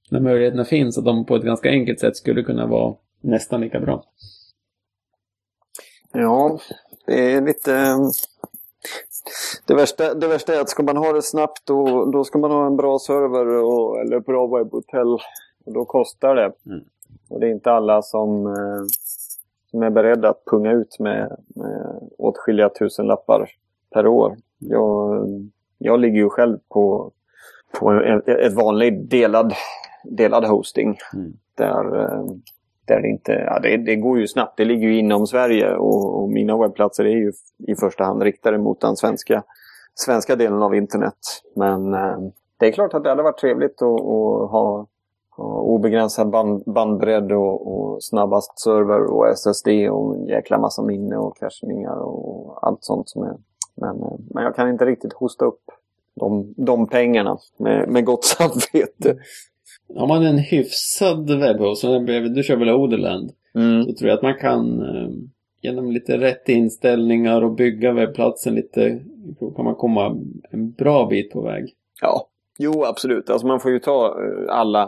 När möjligheterna finns att de på ett ganska enkelt sätt skulle kunna vara nästan lika bra. Ja, det är lite... Det värsta, det värsta är att ska man ha det snabbt då, då ska man ha en bra server och, eller bra webbhotell. Och då kostar det. Mm. Och det är inte alla som, eh, som är beredda att punga ut med, med åtskilliga tusenlappar per år. Jag, jag ligger ju själv på, på en, ett vanligt delad, delad hosting. Mm. Där, eh, där det inte, ja, det, det går ju snabbt. Det ligger ju inom Sverige och, och mina webbplatser är ju i första hand riktade mot den svenska, svenska delen av internet. Men eh, det är klart att det hade varit trevligt att, att ha, ha obegränsad band, bandbredd och, och snabbast server och SSD och en jäkla massa minne och cachningar och allt sånt som är. Men, eh, men jag kan inte riktigt hosta upp de, de pengarna med, med gott samvete. Har man en hyfsad webbhost, du kör väl Oderland, Mm. så tror jag att man kan eh, genom lite rätt inställningar och bygga webbplatsen lite, kan man komma en bra bit på väg. Ja, jo absolut. Alltså man får ju ta eh, alla,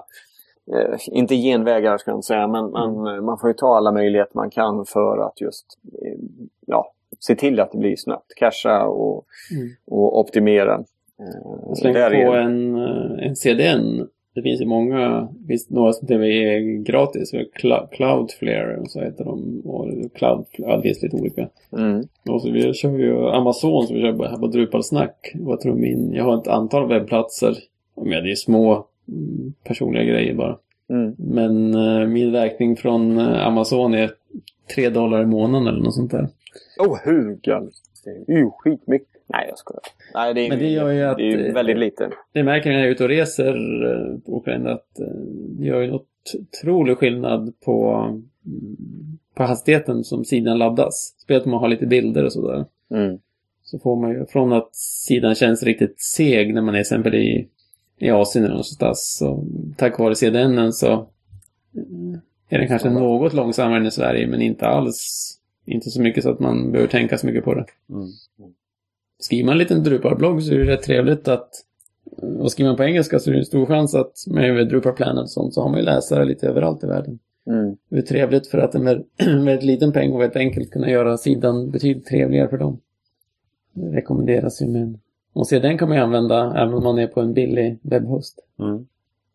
eh, inte genvägar ska jag inte säga, men man, eh, man får ju ta alla möjligheter man kan för att just eh, ja, se till att det blir snabbt. Casha och, Mm. och optimera. Eh, Släng på en, en CDN. Det finns ju många, det finns några som till och med är gratis. Cl- Cloudflare, så heter de. Och Cloud, ja, det finns lite olika. Mm. Och så vi kör ju Amazon som vi kör här på Drupalsnack. Jag tror min, jag har ett antal webbplatser. Ja, Men det är små mm, personliga grejer bara. Mm. Men eh, min räkning från eh, Amazon är 3 dollar i månaden eller något sånt där. Oh, hur galet? Det är ju skitmycket. Nej, jag skojar. Nej, det är, Men det gör ju att, det är eh, väldigt lite. Det märker jag när jag är ute och reser eh, på Ukraina att eh, det gör ju något otrolig skillnad på, mm, på hastigheten som sidan laddas. Speciellt om man har lite bilder och sådär. Mm. Så får man ju från att sidan känns riktigt seg när man är till exempel i, i Asien eller någonstans. Så tack vare CDN så är den kanske något långsammare än i Sverige men inte alls. Inte så mycket så att man behöver tänka så mycket på det. Mm. Skriver man en liten Drupal-blogg så är det rätt trevligt att och skriver man på engelska så är det en stor chans att med Drupal Planet och sånt så har man ju läsare lite överallt i världen. Mm. Det är trevligt för att en väldigt, liten peng och väldigt enkelt kunna göra sidan betydligt trevligare för dem. Det rekommenderas ju men och se den kan man ju använda även om man är på en billig webbhost. Mm.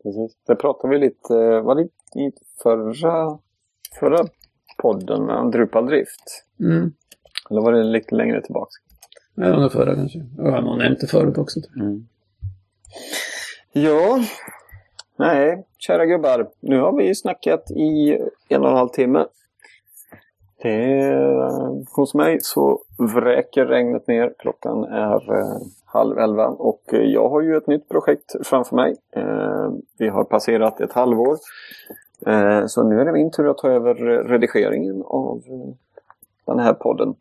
Precis. Det pratade vi lite, var det i förra, förra podden om Drupal-drift? Mm. Eller var det lite längre tillbaka? Ja, den förra kanske. Och jag har nog nämnt det förut också. Mm. Ja, nej, kära gubbar. Nu har vi snackat i en och en halv timme. Det är, hos mig så vräker regnet ner. Klockan är eh, halv elva och eh, jag har ju ett nytt projekt framför mig. Eh, vi har passerat ett halvår. Eh, så nu är det min tur att ta över redigeringen av eh, den här podden.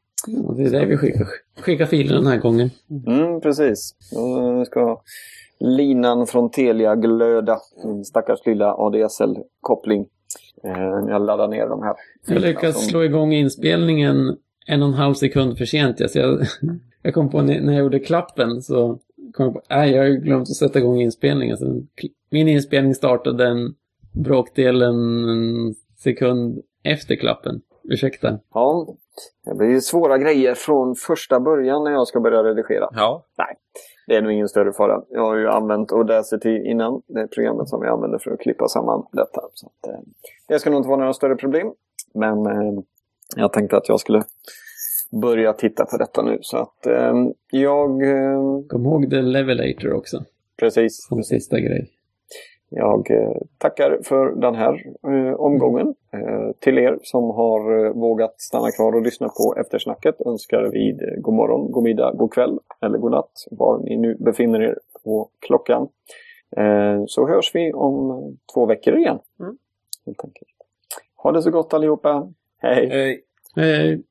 Och det är det vi skickar, skickar filer den här gången. Mm, precis. Då ska linan från Telia glöda. Min stackars lilla ADSL-koppling. Eh, jag laddar ner de här. Jag lyckas som... slå igång inspelningen en och en halv sekund för sent. Jag, jag kom på när jag gjorde klappen så kom jag på nej, jag har glömt att sätta igång inspelningen. Så min inspelning startade en bråkdel en sekund efter klappen. Ursäkta. Ja, det blir svåra grejer från första början när jag ska börja redigera. Ja. Nej, det är nog ingen större fara. Jag har ju använt Audacity innan. Det är programmet som jag använder för att klippa samman detta. Så att, eh, det ska nog inte vara några större problem. Men eh, jag tänkte att jag skulle börja titta på detta nu. Så att eh, jag... Eh, Kom ihåg The Levelator också. Precis. Som sista grej. Jag eh, tackar för den här eh, omgången. Eh, till er som har vågat stanna kvar och lyssna på eftersnacket önskar vi god morgon, god middag, god kväll eller god natt var ni nu befinner er på klockan. Så hörs vi om två veckor igen. Mm. Helt enkelt. Ha det så gott allihopa. Hej! Hej. Hej.